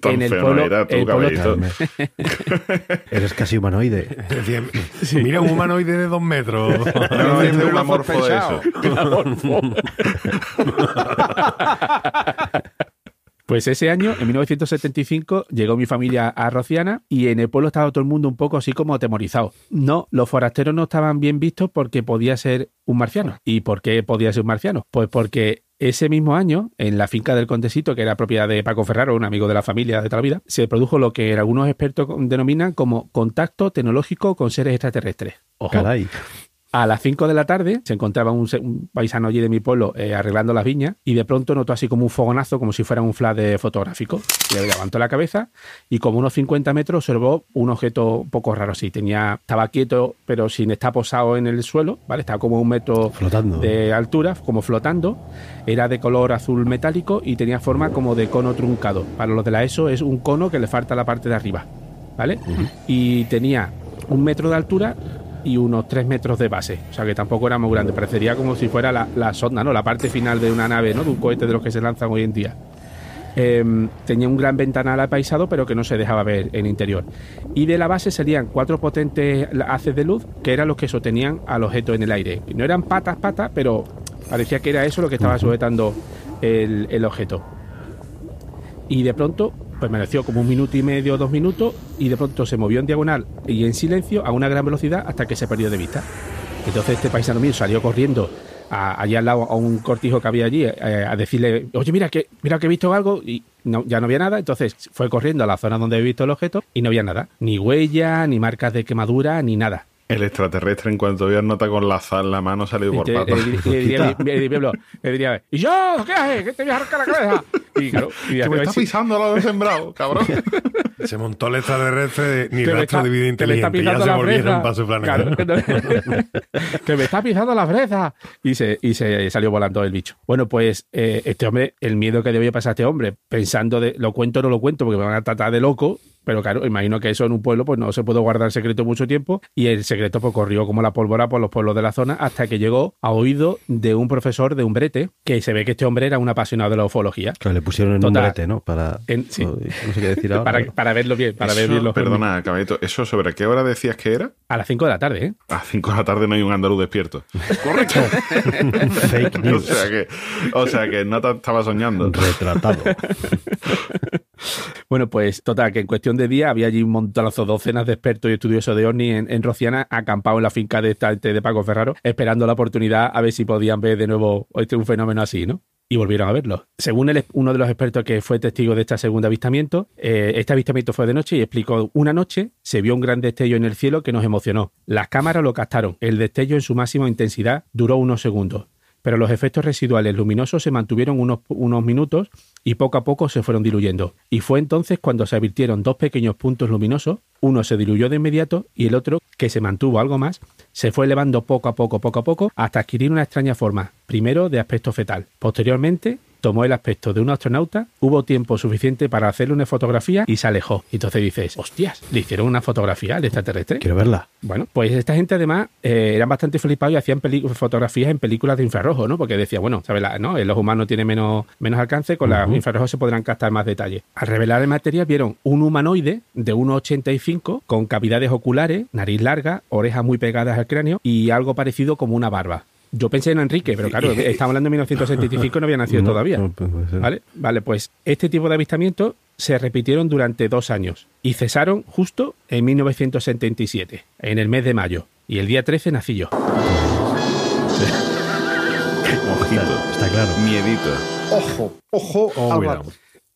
S5: que en el pueblo.
S1: era tú,
S5: el pueblo-
S1: caballito.
S8: Eres casi humanoide.
S4: Mira un humanoide de dos metros.
S1: No, este es un amorfo de eso.
S5: Pues ese año, en 1975, llegó mi familia a Rociana y en el pueblo estaba todo el mundo un poco así como atemorizado. No, los forasteros no estaban bien vistos porque podía ser un marciano. ¿Y por qué podía ser un marciano? Pues porque ese mismo año, en la finca del Contesito, que era propiedad de Paco Ferraro, un amigo de la familia de toda la vida, se produjo lo que algunos expertos denominan como contacto tecnológico con seres extraterrestres. Ojo.
S8: Caray.
S5: A las 5 de la tarde se encontraba un, un paisano allí de mi pueblo eh, arreglando las viñas y de pronto notó así como un fogonazo, como si fuera un flash de fotográfico. Le levantó la cabeza y como unos 50 metros observó un objeto un poco raro así. Tenía, estaba quieto pero sin estar posado en el suelo, ¿vale? Estaba como un metro
S8: Flotando.
S5: de altura, como flotando. Era de color azul metálico y tenía forma como de cono truncado. Para los de la ESO es un cono que le falta la parte de arriba, ¿vale? Y tenía un metro de altura y unos tres metros de base. O sea que tampoco era muy grande. Parecería como si fuera la, la sonda, ¿no? La parte final de una nave, ¿no? De un cohete de los que se lanzan hoy en día. Eh, tenía un gran ventanal apaisado, pero que no se dejaba ver en interior. Y de la base salían cuatro potentes haces de luz, que eran los que sostenían al objeto en el aire. No eran patas, patas, pero parecía que era eso lo que estaba sujetando el, el objeto. Y de pronto permaneció como un minuto y medio, dos minutos, y de pronto se movió en diagonal y en silencio a una gran velocidad hasta que se perdió de vista. Entonces este paisano mío salió corriendo a- allá al lado a un cortijo que había allí eh, a decirle, oye, mira que, mira que he visto algo y ya no había nada. Entonces fue corriendo a la zona donde he visto el objeto y no había nada. Ni huella, ni marcas de quemadura, ni nada.
S1: El extraterrestre, en cuanto vio nota con la sal en la mano, salió por patas.
S5: le- diría- le diría- le diría, ¿y yo? ¿Qué haces? ¿Qué te voy a arrancar la cabeza? Y claro, y
S1: Que me está pisando lo de sembrado, cabrón.
S4: Se montó el extraterrestre, ni
S5: que me
S4: rastro
S5: está-
S4: de vida
S5: que me está
S4: inteligente. Ya se volvieron para su planeta.
S5: Claro, que me está pisando la fresa. Y se, y se salió volando el bicho. Bueno, pues eh, este hombre, el miedo que debía pasar a este hombre, pensando de lo cuento o no lo cuento, porque me van a tratar de loco. Pero claro, imagino que eso en un pueblo pues no se puede guardar secreto mucho tiempo y el secreto pues corrió como la pólvora por los pueblos de la zona hasta que llegó a oído de un profesor de un brete que se ve que este hombre era un apasionado de la ufología.
S8: Claro, le pusieron en
S5: Total.
S8: un brete, ¿no? Para.
S5: En- sí.
S8: No, no sé qué decir ahora.
S5: Para, verlo bien, para
S1: Eso,
S5: ver bien los
S1: Perdona, caballito, ¿eso sobre qué hora decías que era?
S5: A las 5 de la tarde, ¿eh?
S1: A 5 de la tarde no hay un andaluz despierto. Correcto.
S8: Fake
S1: o, sea que, o sea que no te estaba soñando.
S8: Retratado.
S5: Bueno, pues total, que en cuestión de días había allí un montonazo, docenas de expertos y estudiosos de OVNI en, Rociana, acampados en la finca de, esta, de Paco Ferraro, esperando la oportunidad a ver si podían ver de nuevo este, un fenómeno así, ¿no? y volvieron a verlo. Según uno de los expertos que fue testigo de este segundo avistamiento, eh, este avistamiento fue de noche y explicó, una noche se vio un gran destello en el cielo que nos emocionó. Las cámaras lo captaron. El destello en su máxima intensidad duró unos segundos, pero los efectos residuales luminosos se mantuvieron unos, unos minutos y poco a poco se fueron diluyendo. Y fue entonces cuando se advirtieron dos pequeños puntos luminosos, uno se diluyó de inmediato y el otro, que se mantuvo algo más, se fue elevando poco a poco, poco a poco, hasta adquirir una extraña forma, primero de aspecto fetal. Posteriormente, tomó el aspecto de un astronauta, hubo tiempo suficiente para hacerle una fotografía y se alejó. Y entonces dices, hostias, ¿le hicieron una fotografía al extraterrestre?
S8: Quiero verla.
S5: Bueno, pues esta gente además eh, eran bastante flipados y hacían fotografías en películas de infrarrojo, ¿no? Porque decía, bueno, ¿sabes? La- ¿no? Los humanos tienen menos, menos alcance, con los infrarrojos se podrán captar más detalles. Al revelar el material vieron un humanoide de 1,85 con cavidades oculares, nariz larga, orejas muy pegadas al cráneo y algo parecido como una barba. Yo pensé en Enrique, pero claro, estamos hablando de 1975 y no había nacido
S8: No,
S5: todavía.
S8: no, pues puede ser.
S5: ¿Vale? Vale, pues este tipo de avistamientos se repitieron durante dos años y cesaron justo en 1977, en el mes de mayo. Y el día 13 nací yo.
S1: Ojito.
S8: Está claro.
S1: Miedito.
S3: Ojo, ojo,
S5: Oh.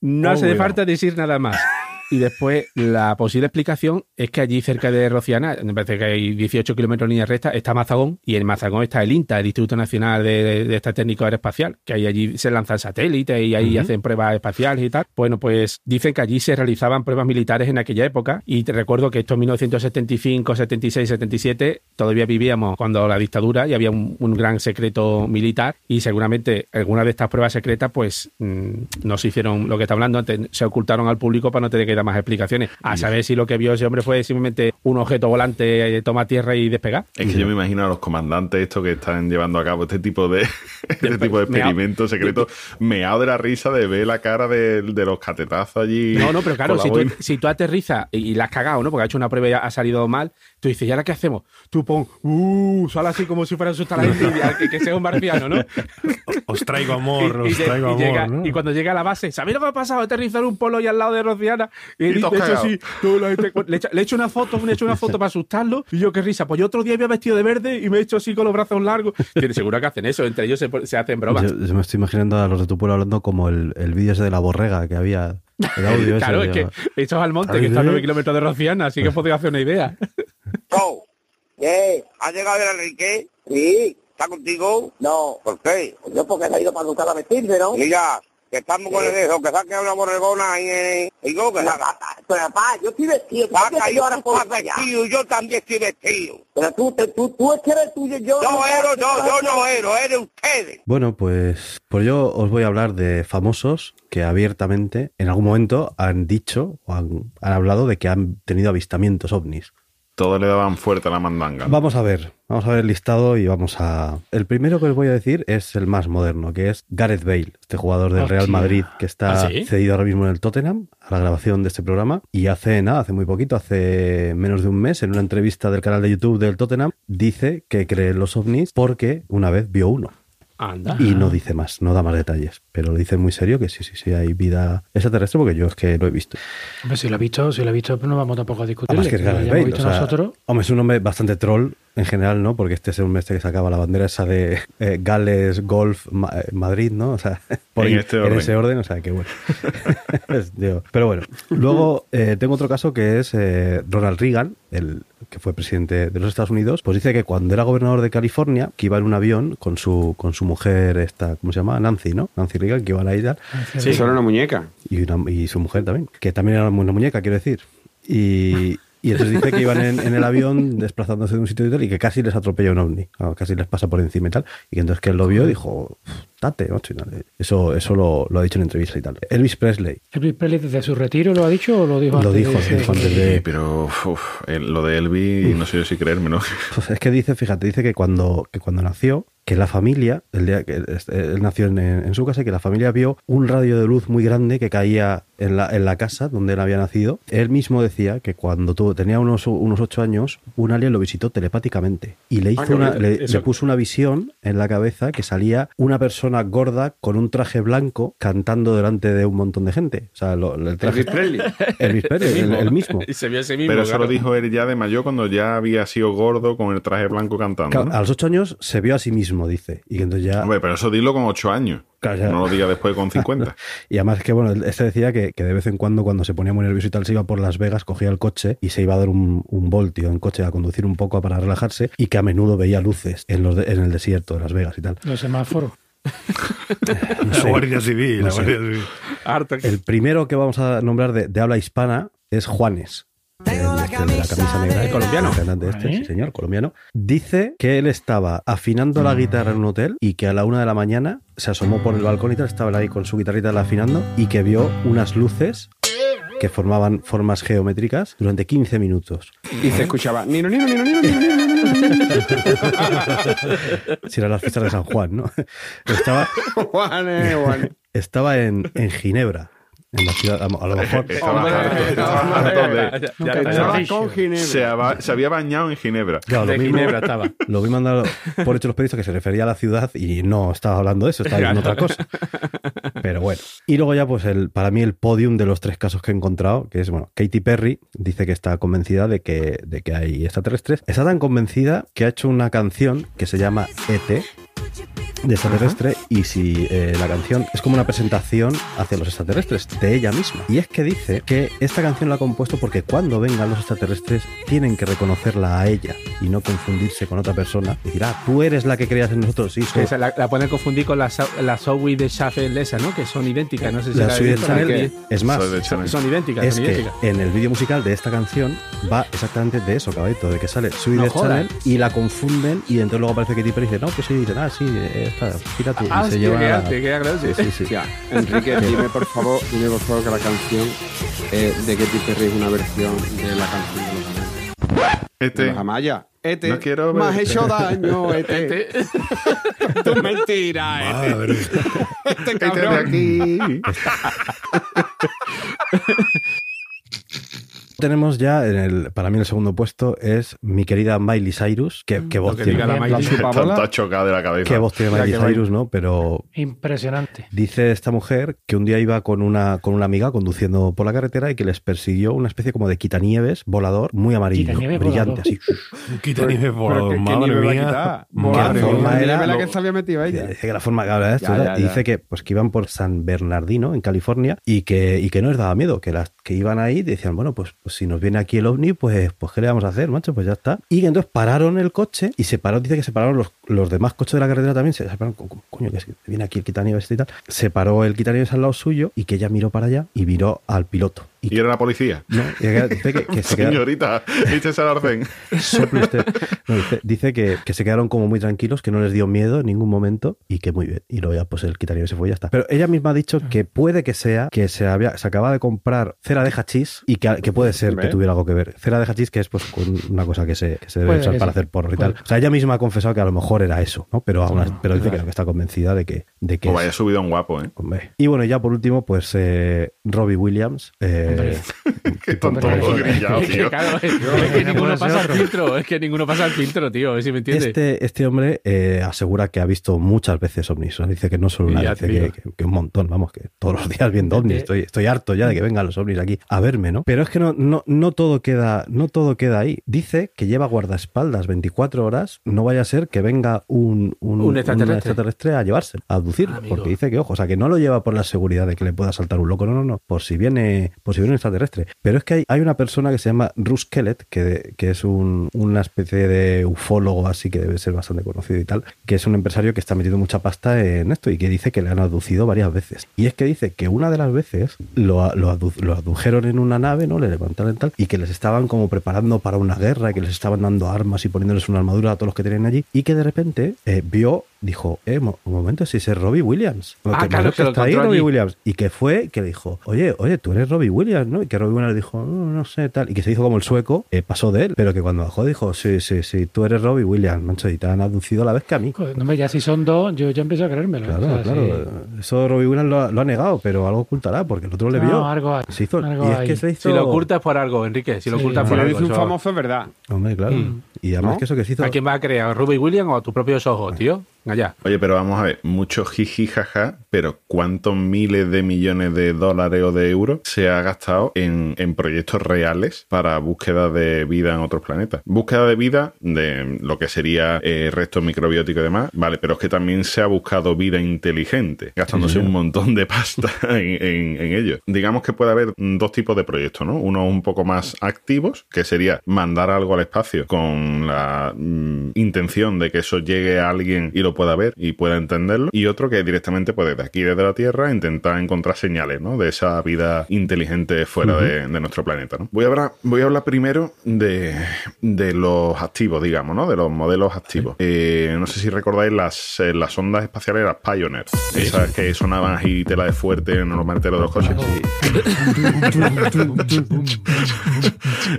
S5: No
S3: Oh,
S5: hace falta decir nada más. Y después, la posible explicación es que allí cerca de Rociana, me parece que hay 18 kilómetros en línea recta, está Mazagón, y en Mazagón está el INTA, el Instituto Nacional de, de Esta Técnico Aeroespacial, que ahí allí se lanzan satélites y ahí hacen pruebas espaciales y tal. Bueno, pues dicen que allí se realizaban pruebas militares en aquella época, y te recuerdo que esto en 1975, 76, 77, todavía vivíamos cuando la dictadura y había un, un gran secreto militar, y seguramente algunas de estas pruebas secretas, pues mm, no se hicieron lo que está hablando antes, se ocultaron al público para no tener que más explicaciones. A saber si lo que vio ese hombre fue simplemente un objeto volante, eh, toma tierra y despegar.
S1: Es que yo me imagino a los comandantes estos que están llevando a cabo este tipo de este tipo de experimentos secretos, meado de la risa de ver la cara de, de los catetazos allí.
S5: No, no, pero claro, si tú, si tú aterrizas y, y la has cagado, ¿no? Porque ha hecho una prueba y ha salido mal, tú dices, ¿y ahora qué hacemos? Tú pon, uh, sale así como si fuera a asustar a la gente y a- que, que sea un marciano, ¿no?
S4: Os traigo amor,
S5: y,
S4: os
S5: y-
S4: traigo
S5: y
S4: amor.
S5: llega-
S4: ¿no?
S5: y cuando llega a la base, ¿sabéis lo que ha pasado? Aterrizar un polo y al lado de Rociana. Y,
S1: Y
S5: de hecho, sí, gente- le, echa- le he hecho una foto, le he hecho una foto para asustarlo. Y yo, qué risa. Pues yo otro día había vestido de verde y me he hecho así con los brazos largos. Tiene seguro que hacen eso, entre ellos se, se hacen bromas.
S8: Yo, yo me estoy imaginando a los de tu pueblo hablando como el, el vídeo ese de la borrega que había. El audio ese,
S5: claro, es que
S8: ¿no?
S5: echos al monte, que está a 9 kilómetros de Rociana, así que podría hacer una idea.
S13: Oh, ¿qué? ¿Ha llegado el Enrique? Sí. ¿Está contigo? No. ¿Por qué? Yo porque ha ido para buscar a vestirse, ¿no? Mira, que estamos con el dejo, que saque una borregona ahí en... Y yo que saca... Pero papá, yo estoy vestido. Saca, yo vestido, yo también estoy vestido. Pero tú, te- tú, tú es que eres tuyo, yo... No, ero, no, yo no ero, eres ustedes.
S8: Bueno, pues, pues yo os voy a hablar de famosos que abiertamente en algún momento han dicho o han, han hablado de que han tenido avistamientos ovnis.
S1: Todos le daban fuerte a la mandanga.
S8: Vamos a ver, vamos a ver el listado y vamos a... El primero que os voy a decir es el más moderno, que es Gareth Bale, este jugador del Real. Madrid que está
S5: ¿Ah, sí?
S8: cedido ahora mismo en el Tottenham a la grabación de este programa. Y hace nada, hace muy poquito, hace menos de un mes, en una entrevista del canal de YouTube del Tottenham, dice que cree en los ovnis porque una vez vio uno.
S5: Anda.
S8: Y no dice más, no da más detalles, pero dice muy serio que sí, sí, sí, hay vida extraterrestre porque yo es que lo he visto.
S2: Hombre, si lo ha visto, si lo ha visto, pues no vamos tampoco a discutir.
S8: Además que es Gareth Bale, o sea,
S2: nosotros.
S8: hombre, es un hombre bastante troll en general, ¿no? Porque este es un este que sacaba la bandera esa de eh, Gales, Golf, Ma- eh, Madrid, ¿no? O sea, por
S1: En
S8: ahí,
S1: este
S8: en ese orden, o sea, que bueno. Digo, pero bueno, luego eh, tengo otro caso que es eh, Ronald Reagan, el que fue presidente de los Estados Unidos, pues dice que cuando era gobernador de California, que iba en un avión con su con su mujer, esta, ¿cómo se llama? Nancy, ¿no? Nancy Reagan, que iban ahí y tal.
S3: Sí, solo una muñeca.
S8: Y, una- y su mujer también, que también era una muñeca, quiero decir. Y, y entonces dice que iban en, en el avión desplazándose de un sitio y tal, y que casi les atropella un ovni, casi les pasa por encima y tal. Y que entonces que él lo vio y dijo, date, macho. y tal. Eso, eso lo, lo ha dicho en entrevistas y tal. Elvis Presley.
S2: ¿Elvis Presley desde su retiro lo ha dicho o lo dijo
S8: Lo
S2: antes?
S8: dijo,
S2: de-
S8: lo dijo antes de-
S1: Sí, pero uf, lo de Elvis, no sé yo si creerme, ¿no?
S8: Pues es que dice, fíjate, dice que cuando, que cuando nació, que la familia, el día que él nació en, en su casa, y que la familia vio un radio de luz muy grande que caía en la, en la casa donde él había nacido. Él mismo decía que cuando tuvo, tenía unos, unos ocho años, un alien lo visitó telepáticamente y le hizo
S5: Ah, qué
S8: una,
S5: bonito.
S8: le, puso una visión en la cabeza que salía una persona gorda con un traje blanco cantando delante de un montón de gente. O sea, lo- el traje.
S3: Elvis Presley.
S8: Elvis Presley, el, el mismo.
S5: Y se vio ese mismo.
S1: Pero eso lo dijo él ya de mayor cuando ya había sido gordo con el traje blanco cantando.
S8: Claro,
S1: ¿no?
S8: A los ocho años se vio a sí mismo mismo, dice. Y que entonces ya...
S1: Hombre, pero eso dilo con 8 años.
S8: Claro, ya.
S1: No lo diga después con 50.
S8: Y además es que, bueno, este decía que, que de vez en cuando, cuando se ponía muy nervioso y tal, se iba por Las Vegas, cogía el coche y se iba a dar un, un voltio en coche a conducir un poco para relajarse y que a menudo veía luces en, los de- en el desierto de Las Vegas y tal.
S2: Los semáforos.
S8: No sé.
S4: La Guardia Civil,
S8: No
S4: la. Guardia Civil.
S8: El primero que vamos a nombrar de, de habla hispana es Juanes. El, este, el de la camisa negra.
S5: ¿El colombiano?
S8: El cantante este,
S2: Ahí.
S8: sí, señor, colombiano. Dice que él estaba afinando la guitarra en un hotel y que a la una de la mañana se asomó por el balcón y tal, estaba ahí con su guitarrita la afinando y que vio unas luces que formaban formas geométricas durante 15 minutos.
S7: Y se escuchaba, nino, nino, nino, nino, nino, nino, nino.
S8: Si eran las fiestas de San Juan, ¿no? Estaba,
S7: Juanes.
S8: estaba en, en Ginebra, en la ciudad, a a lo mejor.
S1: Se, había bañado en Ginebra.
S8: Claro, lo
S5: de
S8: mismo-
S5: Ginebra estaba.
S8: Lo vi mandado por hecho los periodistas que se refería a la ciudad y no estaba hablando de eso, estaba hablando de otra cosa. Pero bueno. Y luego ya, pues, el, para mí el podium de los tres casos que he encontrado, que es, bueno, Katy Perry dice que está convencida de que, de que hay extraterrestres. Está tan convencida que ha hecho una canción que se llama ET de extraterrestre y si eh, la canción es como una presentación hacia los extraterrestres de ella misma. Y es que dice que esta canción la ha compuesto porque cuando vengan los extraterrestres tienen que reconocerla a ella y no confundirse con otra persona y decir, ah, tú eres la que creías en nosotros, sí,
S5: se la, la pueden confundir con la, la Zoe de Shuffle esa, ¿no? Que son idénticas. No sé si
S8: La
S5: la
S8: Zoe de Chanel,
S5: que-
S8: es más,
S1: Chanel.
S5: Son idénticas,
S8: es
S5: son
S8: que
S5: idénticas.
S8: en el vídeo musical de esta canción va exactamente de eso, caballito, de que sale Sui
S5: No
S8: de. Chanel y la confunden y entonces luego aparece Katy Perry y dice, no, pues sí, dicen, ah, sí, eh, esta, gira tú.
S5: Ah,
S8: y se lleva
S5: qué agradable.
S8: Sí, sí, sí.
S7: Ya, Enrique, dime por favor, dime por favor que la canción eh, de Katy Perry es una versión de la canción de los. De
S1: Este,
S7: los Amayas. Ete,
S1: No quiero
S7: has
S1: verte.
S7: hecho daño, Ete. Tú mentira, Ete.
S4: Madre.
S7: Este
S1: este de
S7: cabrón.
S1: aquí.
S8: Tenemos ya en el, para mí el segundo puesto es mi querida Miley Cyrus, que, que voz
S5: que
S8: tiene,
S5: la Miley.
S1: Chocada de la cabeza.
S8: qué voz tiene Miley Cyrus, ¿no? Pero
S2: Impresionante.
S8: dice esta mujer que un día iba con una, con una amiga conduciendo por la carretera y que les persiguió una especie como de quitanieves volador muy amarillo,
S2: Quitanieves
S8: brillante,
S2: volador.
S8: así.
S4: Quita nieve
S7: Pero
S4: volador,
S7: ¿qué- qué
S4: madre mía.
S8: Madre mía, Era-
S7: la que se había metido ella.
S8: Dice que la forma que habla de esto
S7: Ya, ya,
S8: y
S7: ya.
S8: dice que pues que iban por San Bernardino en California y que, y que no les daba miedo, que las que iban ahí decían, bueno, pues, pues si nos viene aquí el ovni, pues, pues ¿qué le vamos a hacer, macho? Pues ya está. Y entonces pararon el coche y se paró, dice que se pararon los, los demás coches de la carretera también, se separaron, co- co- coño, que viene aquí el quitanieves y tal. Se paró el quitanieves al lado suyo y que ella miró para allá y miró al piloto.
S1: Y era la policía.
S8: No, dice que, que se quedaron,
S1: Señorita,
S8: usted. No, dice dice que, que se quedaron como muy tranquilos, que no les dio miedo en ningún momento y que muy bien. Y luego ya pues el quitaría se fue y ya está. Pero ella misma ha dicho que puede que sea que se había se acaba de comprar cera de hachís y que, que puede ser que tuviera algo que ver. Cera de hachís que es pues una cosa que se, que se debe
S2: Puede
S8: usar para hacer porro y tal. O sea, ella misma ha confesado que a lo mejor era eso, ¿no? Pero aún pero dice que, no, que está convencida de que, de que
S1: Pues
S8: es-
S1: vaya subido un guapo, ¿eh?
S8: Hombre. Y bueno, ya por último, pues eh, Robbie Williams. eh,
S1: Qué tonto
S5: Es que, claro, es, es que ninguno pasa el filtro. Es que ninguno pasa el filtro, tío. A ver si me entiendes.
S8: Este, este hombre eh, asegura que ha visto muchas veces ovnis. Dice que no solo una
S5: Ya
S8: vez,
S5: te
S8: que,
S5: digo.
S8: que- que un montón, vamos, que todos los días viendo ovnis. Estoy, estoy harto ya de que vengan los ovnis aquí a verme, ¿no? Pero es que no, no, no todo queda, no todo queda ahí. Dice que lleva guardaespaldas 24 horas, no vaya a ser que venga un, un,
S5: Un extraterrestre.
S8: extraterrestre a llevarse, a abducirlo.
S5: Amigo.
S8: porque dice que, ojo, o sea, que no lo lleva por la seguridad de que le pueda saltar un loco, no, no, no, por si viene, por si un extraterrestre. Pero es que hay, hay una persona que se llama Russ Kellett, que, que es un- una especie de ufólogo así que debe ser bastante conocido y tal, que es un empresario que está metiendo mucha pasta en esto y que dice que le han abducido varias veces. Y es que dice que una de las veces lo, lo, abdujeron en una nave, ¿no? Le levantaron y tal, y que les estaban como preparando para una guerra, que les estaban dando armas y poniéndoles una armadura a todos los que tenían allí, y que de repente eh, vio, dijo, eh, mo- un momento, si ese es Robbie Williams.
S5: Ah,
S8: Que
S5: claro, que lo
S8: está ahí Robbie
S5: allí.
S8: Williams. Y que fue, que le dijo, oye, oye, tú eres Robbie Williams, ¿no? Y que Robbie Williams dijo, no, no sé, tal. Y que se hizo como el sueco, eh, pasó de él, pero que cuando bajó dijo, sí, sí, sí, tú eres Robbie Williams, mancho, y te han abducido a la vez que a mí.
S2: Joder, no, hombre, ya si son dos, yo ya empiezo a creérmelo.
S8: Claro,
S2: O sea,
S8: claro.
S2: sí.
S8: Eso Robbie Williams lo ha, lo ha negado, pero algo ocultará, porque el otro le
S2: No,
S8: vio.
S2: algo hay,
S8: Se hizo-
S2: algo
S8: y es
S2: hay.
S8: que se hizo.
S5: Si lo ocultas por algo, Enrique. Si lo
S2: Sí,
S5: ocultas
S7: Si
S5: por
S7: lo
S5: algo.
S7: dice un famoso, es verdad.
S8: Hombre, claro.
S5: Mm.
S8: Y además
S7: ¿No?
S8: que eso que se hizo.
S5: ¿A quién va a creer? ¿A Ruby Williams o a tus propios ojos, tío? Allá.
S1: Oye, pero vamos a ver, mucho jiji jaja, pero ¿cuántos miles de millones de dólares o de euros se ha gastado en, en proyectos reales para búsqueda de vida en otros planetas? Búsqueda de vida de lo que sería eh, restos microbióticos y demás, vale, pero es que también se ha buscado vida inteligente, gastándose
S8: Sí, sí.
S1: un montón de pasta en, en, en ello. Digamos que puede haber dos tipos de proyectos, ¿no? Uno un poco más activos, que sería mandar algo al espacio con la mm, intención de que eso llegue a alguien y lo pueda ver y pueda entenderlo. Y otro que directamente, pues desde aquí, desde la Tierra, intentar encontrar señales, ¿no? De esa vida inteligente fuera
S8: Ujú.
S1: de, de nuestro planeta, ¿no? Voy a hablar, voy a hablar primero de, de los activos, digamos, ¿no? De los modelos activos. Eh, no sé si recordáis las, eh, las ondas espaciales, las Pioneer. Esas que sonaban así tela de fuerte en los maletero de los coches.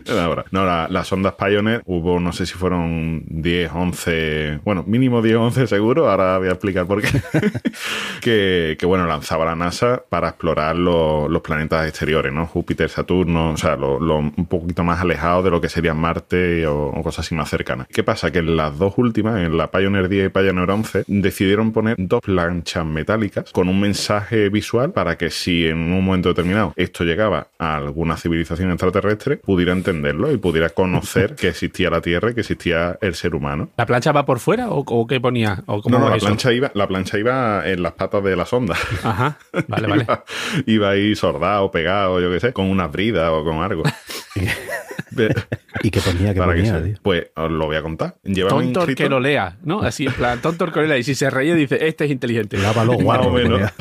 S1: Ahora, no, la- las ondas Pioneer hubo, no sé si fueron 10, 11, bueno, mínimo 10, 11 seguro, ahora voy a explicar por qué, que, que, bueno, lanzaba la NASA para explorar lo- los planetas exteriores, ¿no? Júpiter, Saturno, o sea, lo, lo un poquito más alejados de lo que serían Marte o, o cosas así más cercanas. ¿Qué pasa? Que en las dos últimas, en la Pioneer 10 y Pioneer 11, decidieron poner dos planchas metálicas con un mensaje visual para que si en un momento determinado esto llegaba a alguna civilización extraterrestre, pudiera entenderlo y pudiera conocer que existía la Tierra y que existía el ser humano.
S5: ¿La plancha va por fuera o, o qué ponía? ¿O cómo
S1: No, no, la
S5: eso?
S1: plancha, iba, la plancha iba en las patas de la sonda.
S5: Ajá, vale, vale.
S1: iba, ahí sordado, pegado, yo qué sé, con una brida o con algo.
S8: ¿Y qué ponía? ¿Qué
S1: Para
S8: ponía, tío?
S1: Pues os lo voy a contar. Llevaba
S5: Tonto el
S1: inscrito-
S5: que lo lea, ¿no? Así en plan, tonto el que lo lea. Y si se reía dice, este es inteligente.
S8: Lávalo,
S1: Más
S8: guarro,
S1: o menos.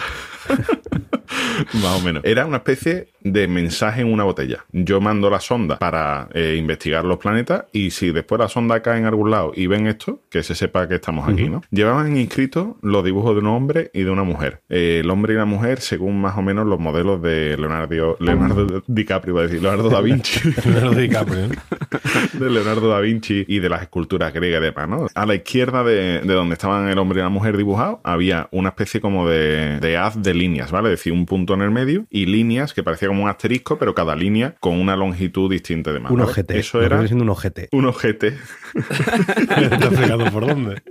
S1: Más o menos. Era una especie de mensaje en una botella. Yo mando la sonda para eh, investigar los planetas y si después la sonda cae en algún lado y ven esto, que se sepa que estamos aquí, ¿no? Llevaban inscritos los dibujos de un hombre y de una mujer. Eh, el hombre y la mujer según más o menos los modelos de Leonardo, Leonardo DiCaprio, iba a decir, Leonardo da Vinci.
S4: Leonardo DiCaprio.
S1: de Leonardo da Vinci y de las esculturas griegas y demás, ¿no? A la izquierda de, de donde estaban el hombre y la mujer dibujados había una especie como de, de haz de líneas, ¿vale? Es decir, un punto en el medio y líneas que parecía como un asterisco, pero cada línea con una longitud distinta de más.
S8: Un
S1: ¿vale?
S8: ojete.
S1: Eso era
S8: siendo un ojete.
S1: un ojete.
S4: ¿Te has fijado por dónde?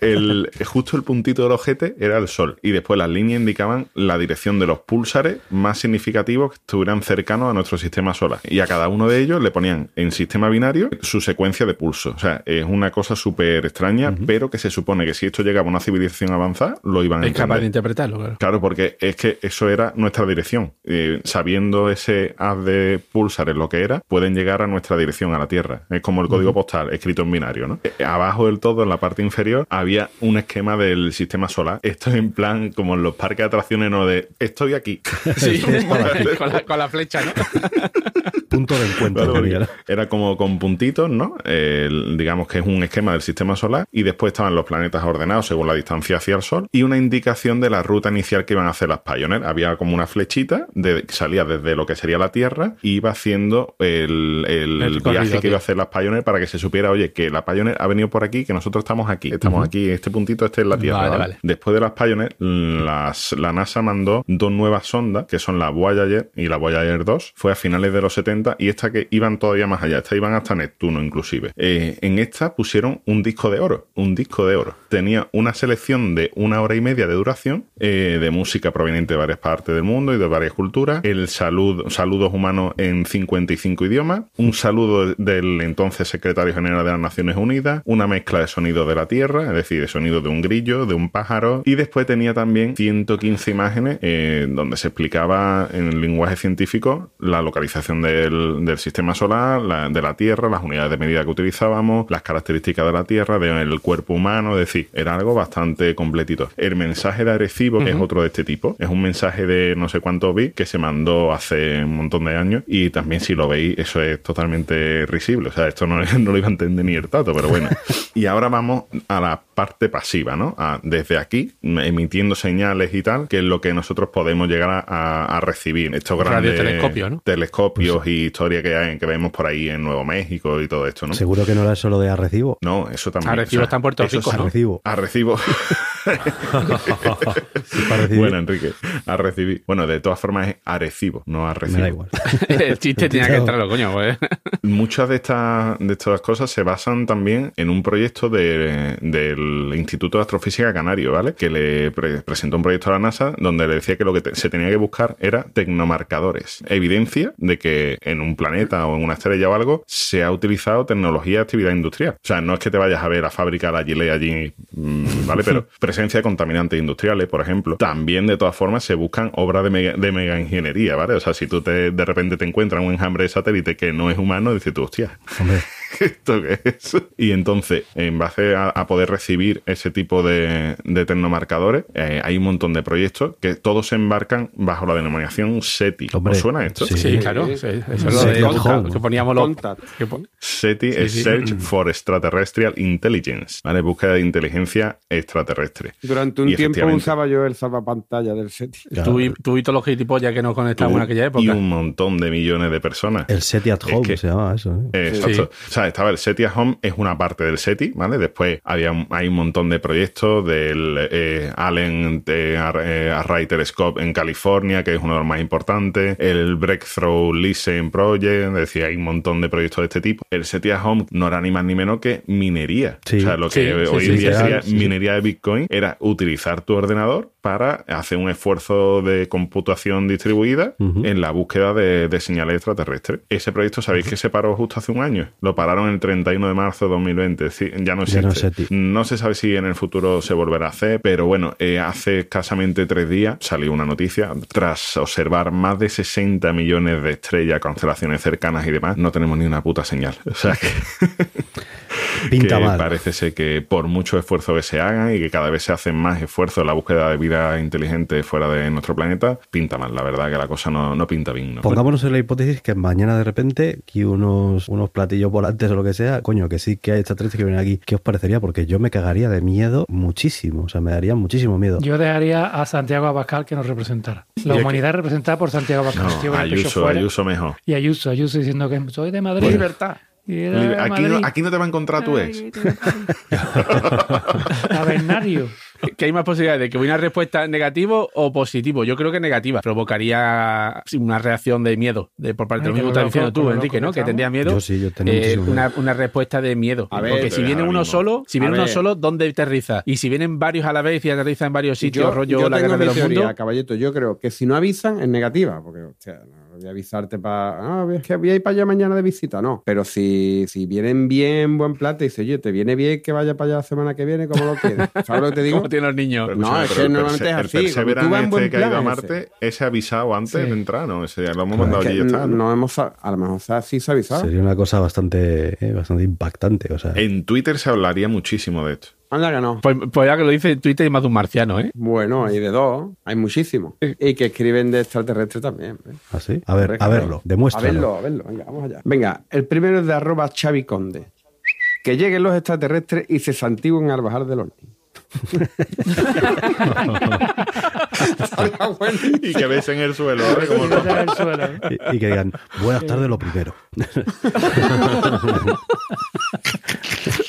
S1: El, justo el puntito del ojete era el sol. Y después las líneas indicaban la dirección de los púlsares más significativos que estuvieran cercanos a nuestro sistema solar. Y a cada uno de ellos le ponían en sistema binario su secuencia de pulso. O sea, es una cosa súper extraña, pero que se supone que si esto llegaba a una civilización avanzada, lo iban a
S5: Es capaz de interpretarlo, claro.
S1: Claro, porque es que eso era nuestra dirección. Eh, sabiendo ese haz de púlsares lo que era, pueden llegar a nuestra dirección, a la Tierra. Es como el código postal escrito en binario, ¿no? Eh, abajo del todo, en la parte inferior, había un esquema del sistema solar. Esto es en plan como en los parques de atracciones, ¿no? De estoy aquí.
S5: Sí, con, la, con la flecha, ¿no?
S8: Punto de encuentro.
S1: Claro, era como con puntitos, ¿no? El- digamos que es un esquema del sistema solar y después estaban los planetas ordenados según la distancia hacia el Sol y una indicación de la ruta inicial que iban a hacer las Pioneer. Había como una flechita de, que salía desde lo que sería la Tierra y iba haciendo el, el
S5: El recorrido,
S1: viaje que iba a hacer las Pioneer para que se supiera, oye, que la Pioneer ha venido por aquí, que nosotros estamos aquí, estamos
S5: Ujú.
S1: aquí, este puntito, este es la Tierra.
S5: Vale,
S1: ¿vale?
S5: vale.
S1: Después de las Pioneer, las, la NASA mandó dos nuevas sondas, que son la Voyager y la Voyager 2. Fue a finales de los 70 y esta que iban todavía más allá, esta iban hasta Neptuno inclusive. Eh, en esta pusieron un disco de oro, un disco de oro. Tenía una selección de una hora y media de duración eh, de música proveniente de varias partes del mundo y de varias culturas, el salud, saludos humanos en 55 idiomas, un saludo del entonces secretario general de las Naciones Unidas, una mezcla de sonidos de la Tierra, es decir, de sonidos de un grillo, de un pájaro, y después tenía también 115 imágenes eh, donde se explicaba en el lenguaje científico la localización del, del sistema solar, la- de la Tierra, las unidades de medida que utilizábamos, las características de la Tierra, del cuerpo humano, es decir, era algo bastante completito. El mensaje de Arecibo, que es
S5: Ujú.
S1: otro de este tipo, es un mensaje de no sé cuántos bits que se mandó hace un montón de años y también si lo veis eso es totalmente risible, o sea, esto no, no lo iba a entender ni el tato, pero bueno. y ahora vamos a la parte pasiva, ¿no? A- desde aquí, emitiendo señales y tal, que es lo que nosotros podemos llegar a, a- a recibir. Estos grandes telescopios y historias que, hay, que vemos por ahí en Nuevo México y todo esto, ¿no?
S8: Seguro que no era solo de Arrecibo.
S1: No, eso también.
S5: Arrecibo está en Puerto Rico. ¿no?
S8: Arrecibo.
S1: Arrecibo. bueno, Enrique, a recibir. Bueno, de todas formas es a recibo, no a.
S8: Me da igual.
S5: El chiste tenía que entrarlo, coño, pues.
S1: Muchas de estas, de estas cosas se basan también en un proyecto de- del Instituto de Astrofísica Canario, ¿vale? Que le pre- presentó un proyecto a la NASA donde le decía que lo que te- se tenía que buscar era tecnomarcadores. Evidencia de que en un planeta o en una estrella o algo se ha utilizado tecnología de actividad industrial. O sea, no es que te vayas a ver a fábrica la Gile allí, mm, ¿vale? Pero presencia de contaminantes industriales, por ejemplo. También, de todas formas, se buscan obras de mega, de mega ingeniería, ¿vale? O sea, si tú te, de repente te encuentras un enjambre de satélite que no es humano, dices tú, hostia, ¿esto qué es? Y entonces, en base a, a poder recibir ese tipo de, de tecnomarcadores, eh, hay un montón de proyectos que todos se embarcan bajo la denominación SETI. ¿Os suena esto?
S5: Sí, claro. sí, Eso es lo de buscar, que poníamos los. que pon-
S1: SETI
S5: Sí,
S1: es
S5: sí.
S1: Search for Extraterrestrial Intelligence, ¿vale? Búsqueda de inteligencia extraterrestre.
S7: Durante un
S1: Y
S7: tiempo usaba yo el salvapantalla del SETI.
S5: Tú, y, tú y todos los gilipollas que nos conectamos en aquella época.
S1: Y un montón de millones de personas.
S8: El SETI at
S1: Es
S8: home
S1: que-
S8: se llamaba eso. ¿eh?
S1: Eh, Exacto. O sea, estaba el SETI at Home, es una parte del SETI, ¿vale? Después había un- hay un montón de proyectos del eh, Allen Ar- eh, Array Telescope en California, que es uno de los más importantes. El Breakthrough Listen Project, es decir, hay un montón de proyectos de este tipo. El SETI at Home no era ni más ni menos que minería.
S8: Sí.
S1: O sea, lo que
S8: Sí,
S1: hoy
S8: sí,
S1: en día sería minería de Bitcoin era utilizar tu ordenador para hacer un esfuerzo de computación distribuida en la búsqueda de, de señales extraterrestres. Ese proyecto, ¿sabéis que se paró justo hace un año? Lo pararon el 31 de marzo de 2020. Sí, ya no existe.
S8: Ya no.
S1: No se sabe si en el futuro se volverá a hacer, pero bueno, eh, hace escasamente tres días salió una noticia. Tras observar más de 60 millones de estrellas, constelaciones cercanas y demás, no tenemos ni una puta señal. O sea que
S8: Pinta
S1: que
S8: mal.
S1: parece ser que por mucho esfuerzo que se hagan y que cada vez se hacen más esfuerzos en la búsqueda de vida inteligente fuera de nuestro planeta, pinta mal. La verdad que la cosa no, no pinta bien. ¿no?
S8: Pongámonos en la hipótesis que mañana de repente aquí unos, unos platillos volantes o lo que sea, coño, que sí que hay extraterrestres que vienen aquí. ¿Qué os parecería? Porque yo me cagaría de miedo muchísimo. O sea, me daría muchísimo miedo.
S2: Yo dejaría a Santiago Abascal que nos representara. La humanidad representada por Santiago Abascal.
S1: No, Ayuso. Ayuso mejor.
S2: Y Ayuso, Ayuso diciendo que soy de Madrid.
S1: Libertad. Aquí no, aquí no te va a encontrar tu ex.
S2: Tabernario.
S5: que hay más posibilidades de que hubiera una respuesta negativo o positivo. Yo creo que negativa. Provocaría una reacción de miedo de por parte de lo mismo que estás diciendo tú, Enrique, ¿no?
S2: que
S5: tendría miedo.
S8: Yo sí, yo tenía
S5: Eh, una, una respuesta de miedo.
S7: A ver,
S5: Porque si viene uno
S1: mismo.
S5: solo, si
S7: A
S5: viene uno
S7: ver.
S5: solo, ¿dónde aterriza? Y si vienen varios a la vez y aterriza en varios sitios, rollo
S7: yo
S5: la
S7: tengo
S5: guerra de los mundos.
S7: caballito. Yo creo que si no avisan es negativa, porque hostia, no voy a avisarte para. Ah, es que voy a ir para allá mañana de visita, no. Pero si, si vienen bien, buen plata, y dice, oye, ¿te viene bien que vaya para allá la semana que viene? ¿Cómo lo quieres? ¿Sabes lo que te digo?
S5: ¿Cómo tienen los niños?
S1: Pero
S7: No, es que
S1: el
S7: normalmente es
S1: el
S7: así, tú
S1: Perseverance
S7: vas en buen
S1: este que ha ido a Marte, ese avisado antes
S2: Sí.
S1: de entrar, ¿no? Ese ya lo hemos
S7: Es
S1: mandado
S7: que
S1: allí y está, ¿no?
S7: no hemos, a lo mejor sí se ha avisado.
S8: Sería una cosa bastante, eh, bastante impactante. O sea,
S1: En Twitter se hablaría muchísimo de esto.
S7: Anda que no.
S5: Pues, pues ya que lo dice Twitter, hay más de un marciano, ¿eh?
S7: Bueno, hay de dos, hay muchísimos. Y que escriben de extraterrestre también. ¿eh?
S8: así. A ver, a verlo,
S7: A
S8: demuéstralo.
S7: verlo, a verlo. Venga, vamos allá. Venga, el primero es de arroba Xavi Conde. Que lleguen los extraterrestres y se santigüen al bajar del buenísimo.
S1: Y que ves en el suelo, ¿vale? Como
S2: Vete al suelo.
S8: Y, y que digan, buenas tardes lo primero.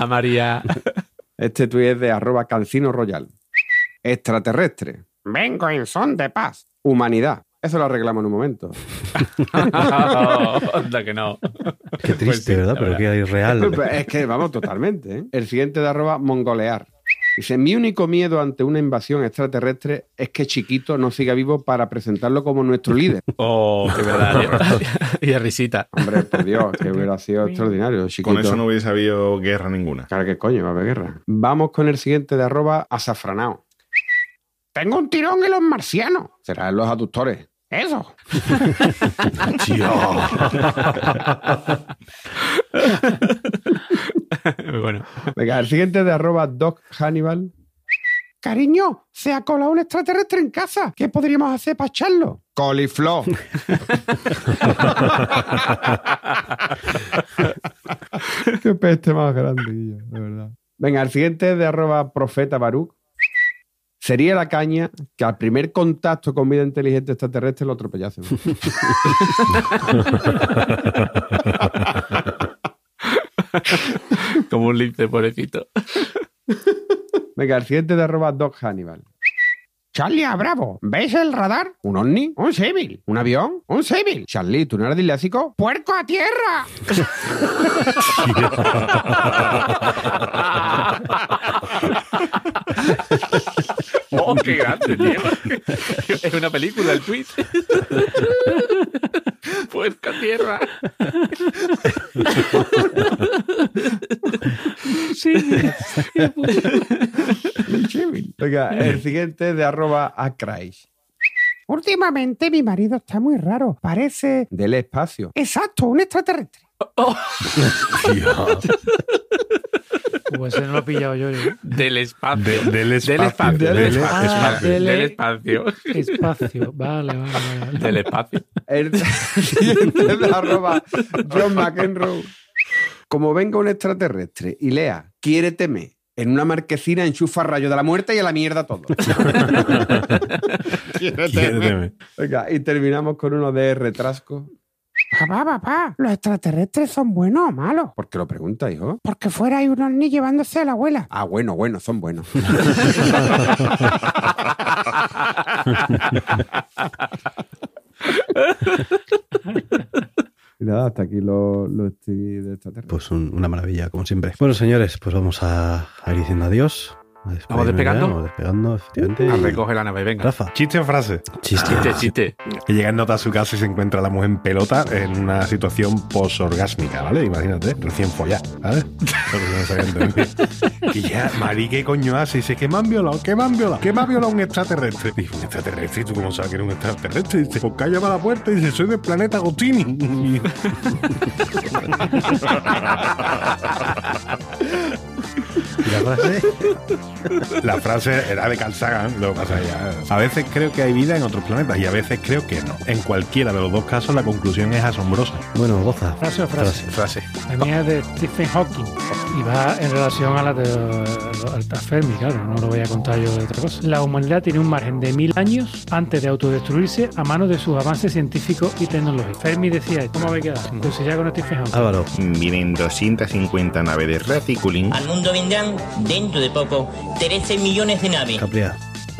S5: A María.
S7: Este tuit es de arroba Cancino Royal. Extraterrestre. Vengo en son de paz. Humanidad. Eso lo arreglamos en un momento.
S5: Anda que no.
S8: Qué triste, ¿verdad? Pero qué irreal.
S7: es que vamos totalmente. ¿eh? El siguiente de arroba Mongolear. Dice, mi único miedo ante una invasión extraterrestre es que Chiquito no siga vivo para presentarlo como nuestro líder.
S5: Oh, qué verdad. y de risita.
S7: Hombre, por Dios, que hubiera sido extraordinario. Chiquito.
S1: Con eso no hubiese habido guerra ninguna.
S7: Claro que coño, va a haber guerra. Vamos con el siguiente de arroba azafranao. Tengo un tirón en los marcianos. Será en los aductores. Eso.
S5: bueno.
S7: Venga, el siguiente de arroba Doc Hannibal. Cariño, se ha colado un extraterrestre en casa. ¿Qué podríamos hacer para echarlo? Coliflor. Qué peste más grande, Guillo, de verdad. Venga, el siguiente es de arroba profeta Baruch. Sería la caña que al primer contacto con vida inteligente extraterrestre lo atropellasen.
S5: Como un lince, pobrecito.
S7: Venga, el siguiente de arroba Doc Hannibal. Charlie a Bravo, ¿ves el radar? ¿Un ovni? ¿Un civil? ¿Un avión? ¿Un civil? Charlie, ¿tú no eres disléxico? ¡Puerco a tierra!
S5: ¡Oh, qué grande, tío! Es una película, el tweet. Puerca tierra.
S2: Sí.
S7: Venga, el siguiente de arroba Acrais.
S3: Últimamente mi marido está muy raro. Parece...
S7: Del espacio.
S3: Exacto, un extraterrestre.
S2: Pues ese no lo he pillado yo. ¿eh?
S5: Del espacio.
S4: De- del espacio.
S5: Del espacio.
S4: Del
S5: Del
S4: espacio.
S5: espacio.
S2: Del-
S5: Del espacio.
S2: Espacio. Vale, vale, vale.
S5: Del espacio.
S7: El siguiente de arroba John McEnroe. Como venga un extraterrestre y lea, quiéreteme, en una marquesina enchufa rayo de la muerte y a la mierda todo.
S4: Quiéreteme.
S7: Venga, y terminamos con uno de retrasco.
S3: Papá, papá, ¿los extraterrestres son buenos o malos?
S7: ¿Por qué lo pregunta, hijo?
S3: Porque fuera hay un ovni llevándose a la abuela.
S7: Ah, bueno, bueno, son buenos. Y nada, hasta aquí lo estoy de extraterrestres.
S8: Pues un- una maravilla, como siempre. Bueno, señores, pues vamos a ir diciendo adiós.
S5: ¿Vamos despegando?
S8: ya, Vamos despegando, efectivamente.
S5: A
S8: y-
S5: recoger la nave, venga.
S8: Rafa,
S4: ¿Chiste o frase?
S8: chiste.
S5: Chiste, chiste.
S4: Que llega en nota a su casa y se encuentra la mujer en pelota en una situación posorgásmica, ¿vale? Imagínate, recién follada, ¿vale? Que y ya, Mari, ¿qué coño hace? Y dice, ¿qué me han violado? ¿Qué me han violado? ¿Qué me ha violado un extraterrestre? Dice, ¿un extraterrestre? ¿Y tú cómo sabes que era un extraterrestre? Y dice, pues calla para la puerta y dice, soy del planeta Agostini.
S8: ¿Y la frase?
S4: La frase era de Carl Sagan, lo que pasa ya. A veces creo que hay vida en otros planetas y a veces creo que no. En cualquiera de los dos casos la conclusión es asombrosa.
S8: Bueno, goza.
S2: ¿Frase o frase?
S5: Frase.
S2: La mía es de Stephen Hawking y va en relación a la de Alta Fermi, claro, no lo voy a contar yo de otra cosa. La humanidad tiene un margen de mil años antes de autodestruirse a manos de sus avances científicos y tecnológicos. Fermi decía, esto. ¿cómo habéis quedado? Pues ya con Stephen Hawking.
S8: Álvaro,
S1: Vienen 250 naves de Raticulín.
S14: Al mundo vendrán, dentro de poco, 13 millones de naves.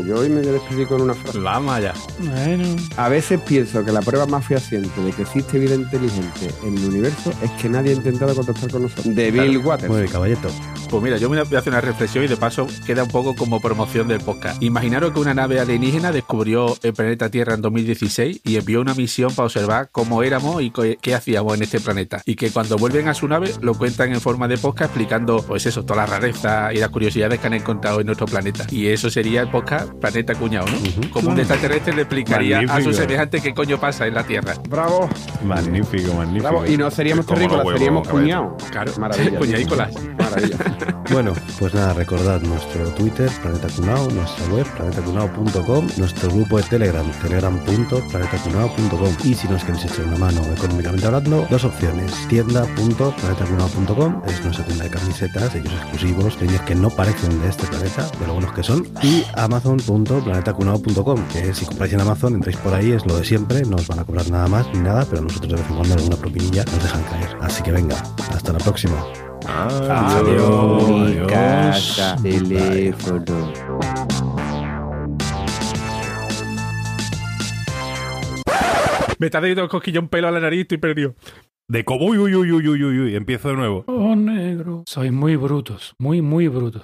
S7: Pues yo hoy me despedir con una frase.
S5: Vamos allá.
S2: Bueno,
S7: A veces pienso que la prueba más fehaciente de que existe vida inteligente en el universo es que nadie ha intentado contactar con nosotros. De Bill Waters.
S8: Muy bien, caballeto.
S5: Pues mira, yo me voy a hacer una reflexión y de paso queda un poco como promoción del podcast. Imaginaros que una nave alienígena descubrió el planeta Tierra en 2016 y envió una misión para observar cómo éramos y qué hacíamos en este planeta. Y que cuando vuelven a su nave lo cuentan en forma de podcast explicando, pues eso, todas las rarezas y las curiosidades que han encontrado en nuestro planeta. Y eso sería el podcast Planeta Cuñado, ¿no? Como un extraterrestre le explicaría a su semejante qué coño pasa en la Tierra.
S7: Bravo,
S4: Magnífico, magnífico.
S7: bravo. Y no seríamos terrícolas, seríamos cuñados.
S5: Claro,
S7: Maravilla.
S5: cuñadícolas.
S7: Maravilla.
S8: Bueno, pues nada, recordad nuestro Twitter, Planeta Cunao, nuestra web, planetacunao.com, nuestro grupo de Telegram, telegram.planetacunao.com y si nos queréis echar una mano económicamente hablando, dos opciones, tienda.planetacunao.com es nuestra tienda de camisetas, ellos exclusivos, diseños que no parecen de este planeta, de lo buenos que son, y amazon.planetacunao.com, que si compráis en Amazon, entráis por ahí, es lo de siempre, no os van a cobrar nada más ni nada, pero nosotros de vez en cuando alguna propinilla nos dejan caer. Así que venga, hasta la próxima.
S4: Adiós. Adiós.
S7: Casa, teléfono.
S5: Me está dando cosquillón pelo a la nariz, estoy perdido.
S4: De como, uy, uy, uy, uy, uy, uy, uy, empiezo de nuevo.
S2: oh negro. Sois muy brutos, muy, muy brutos.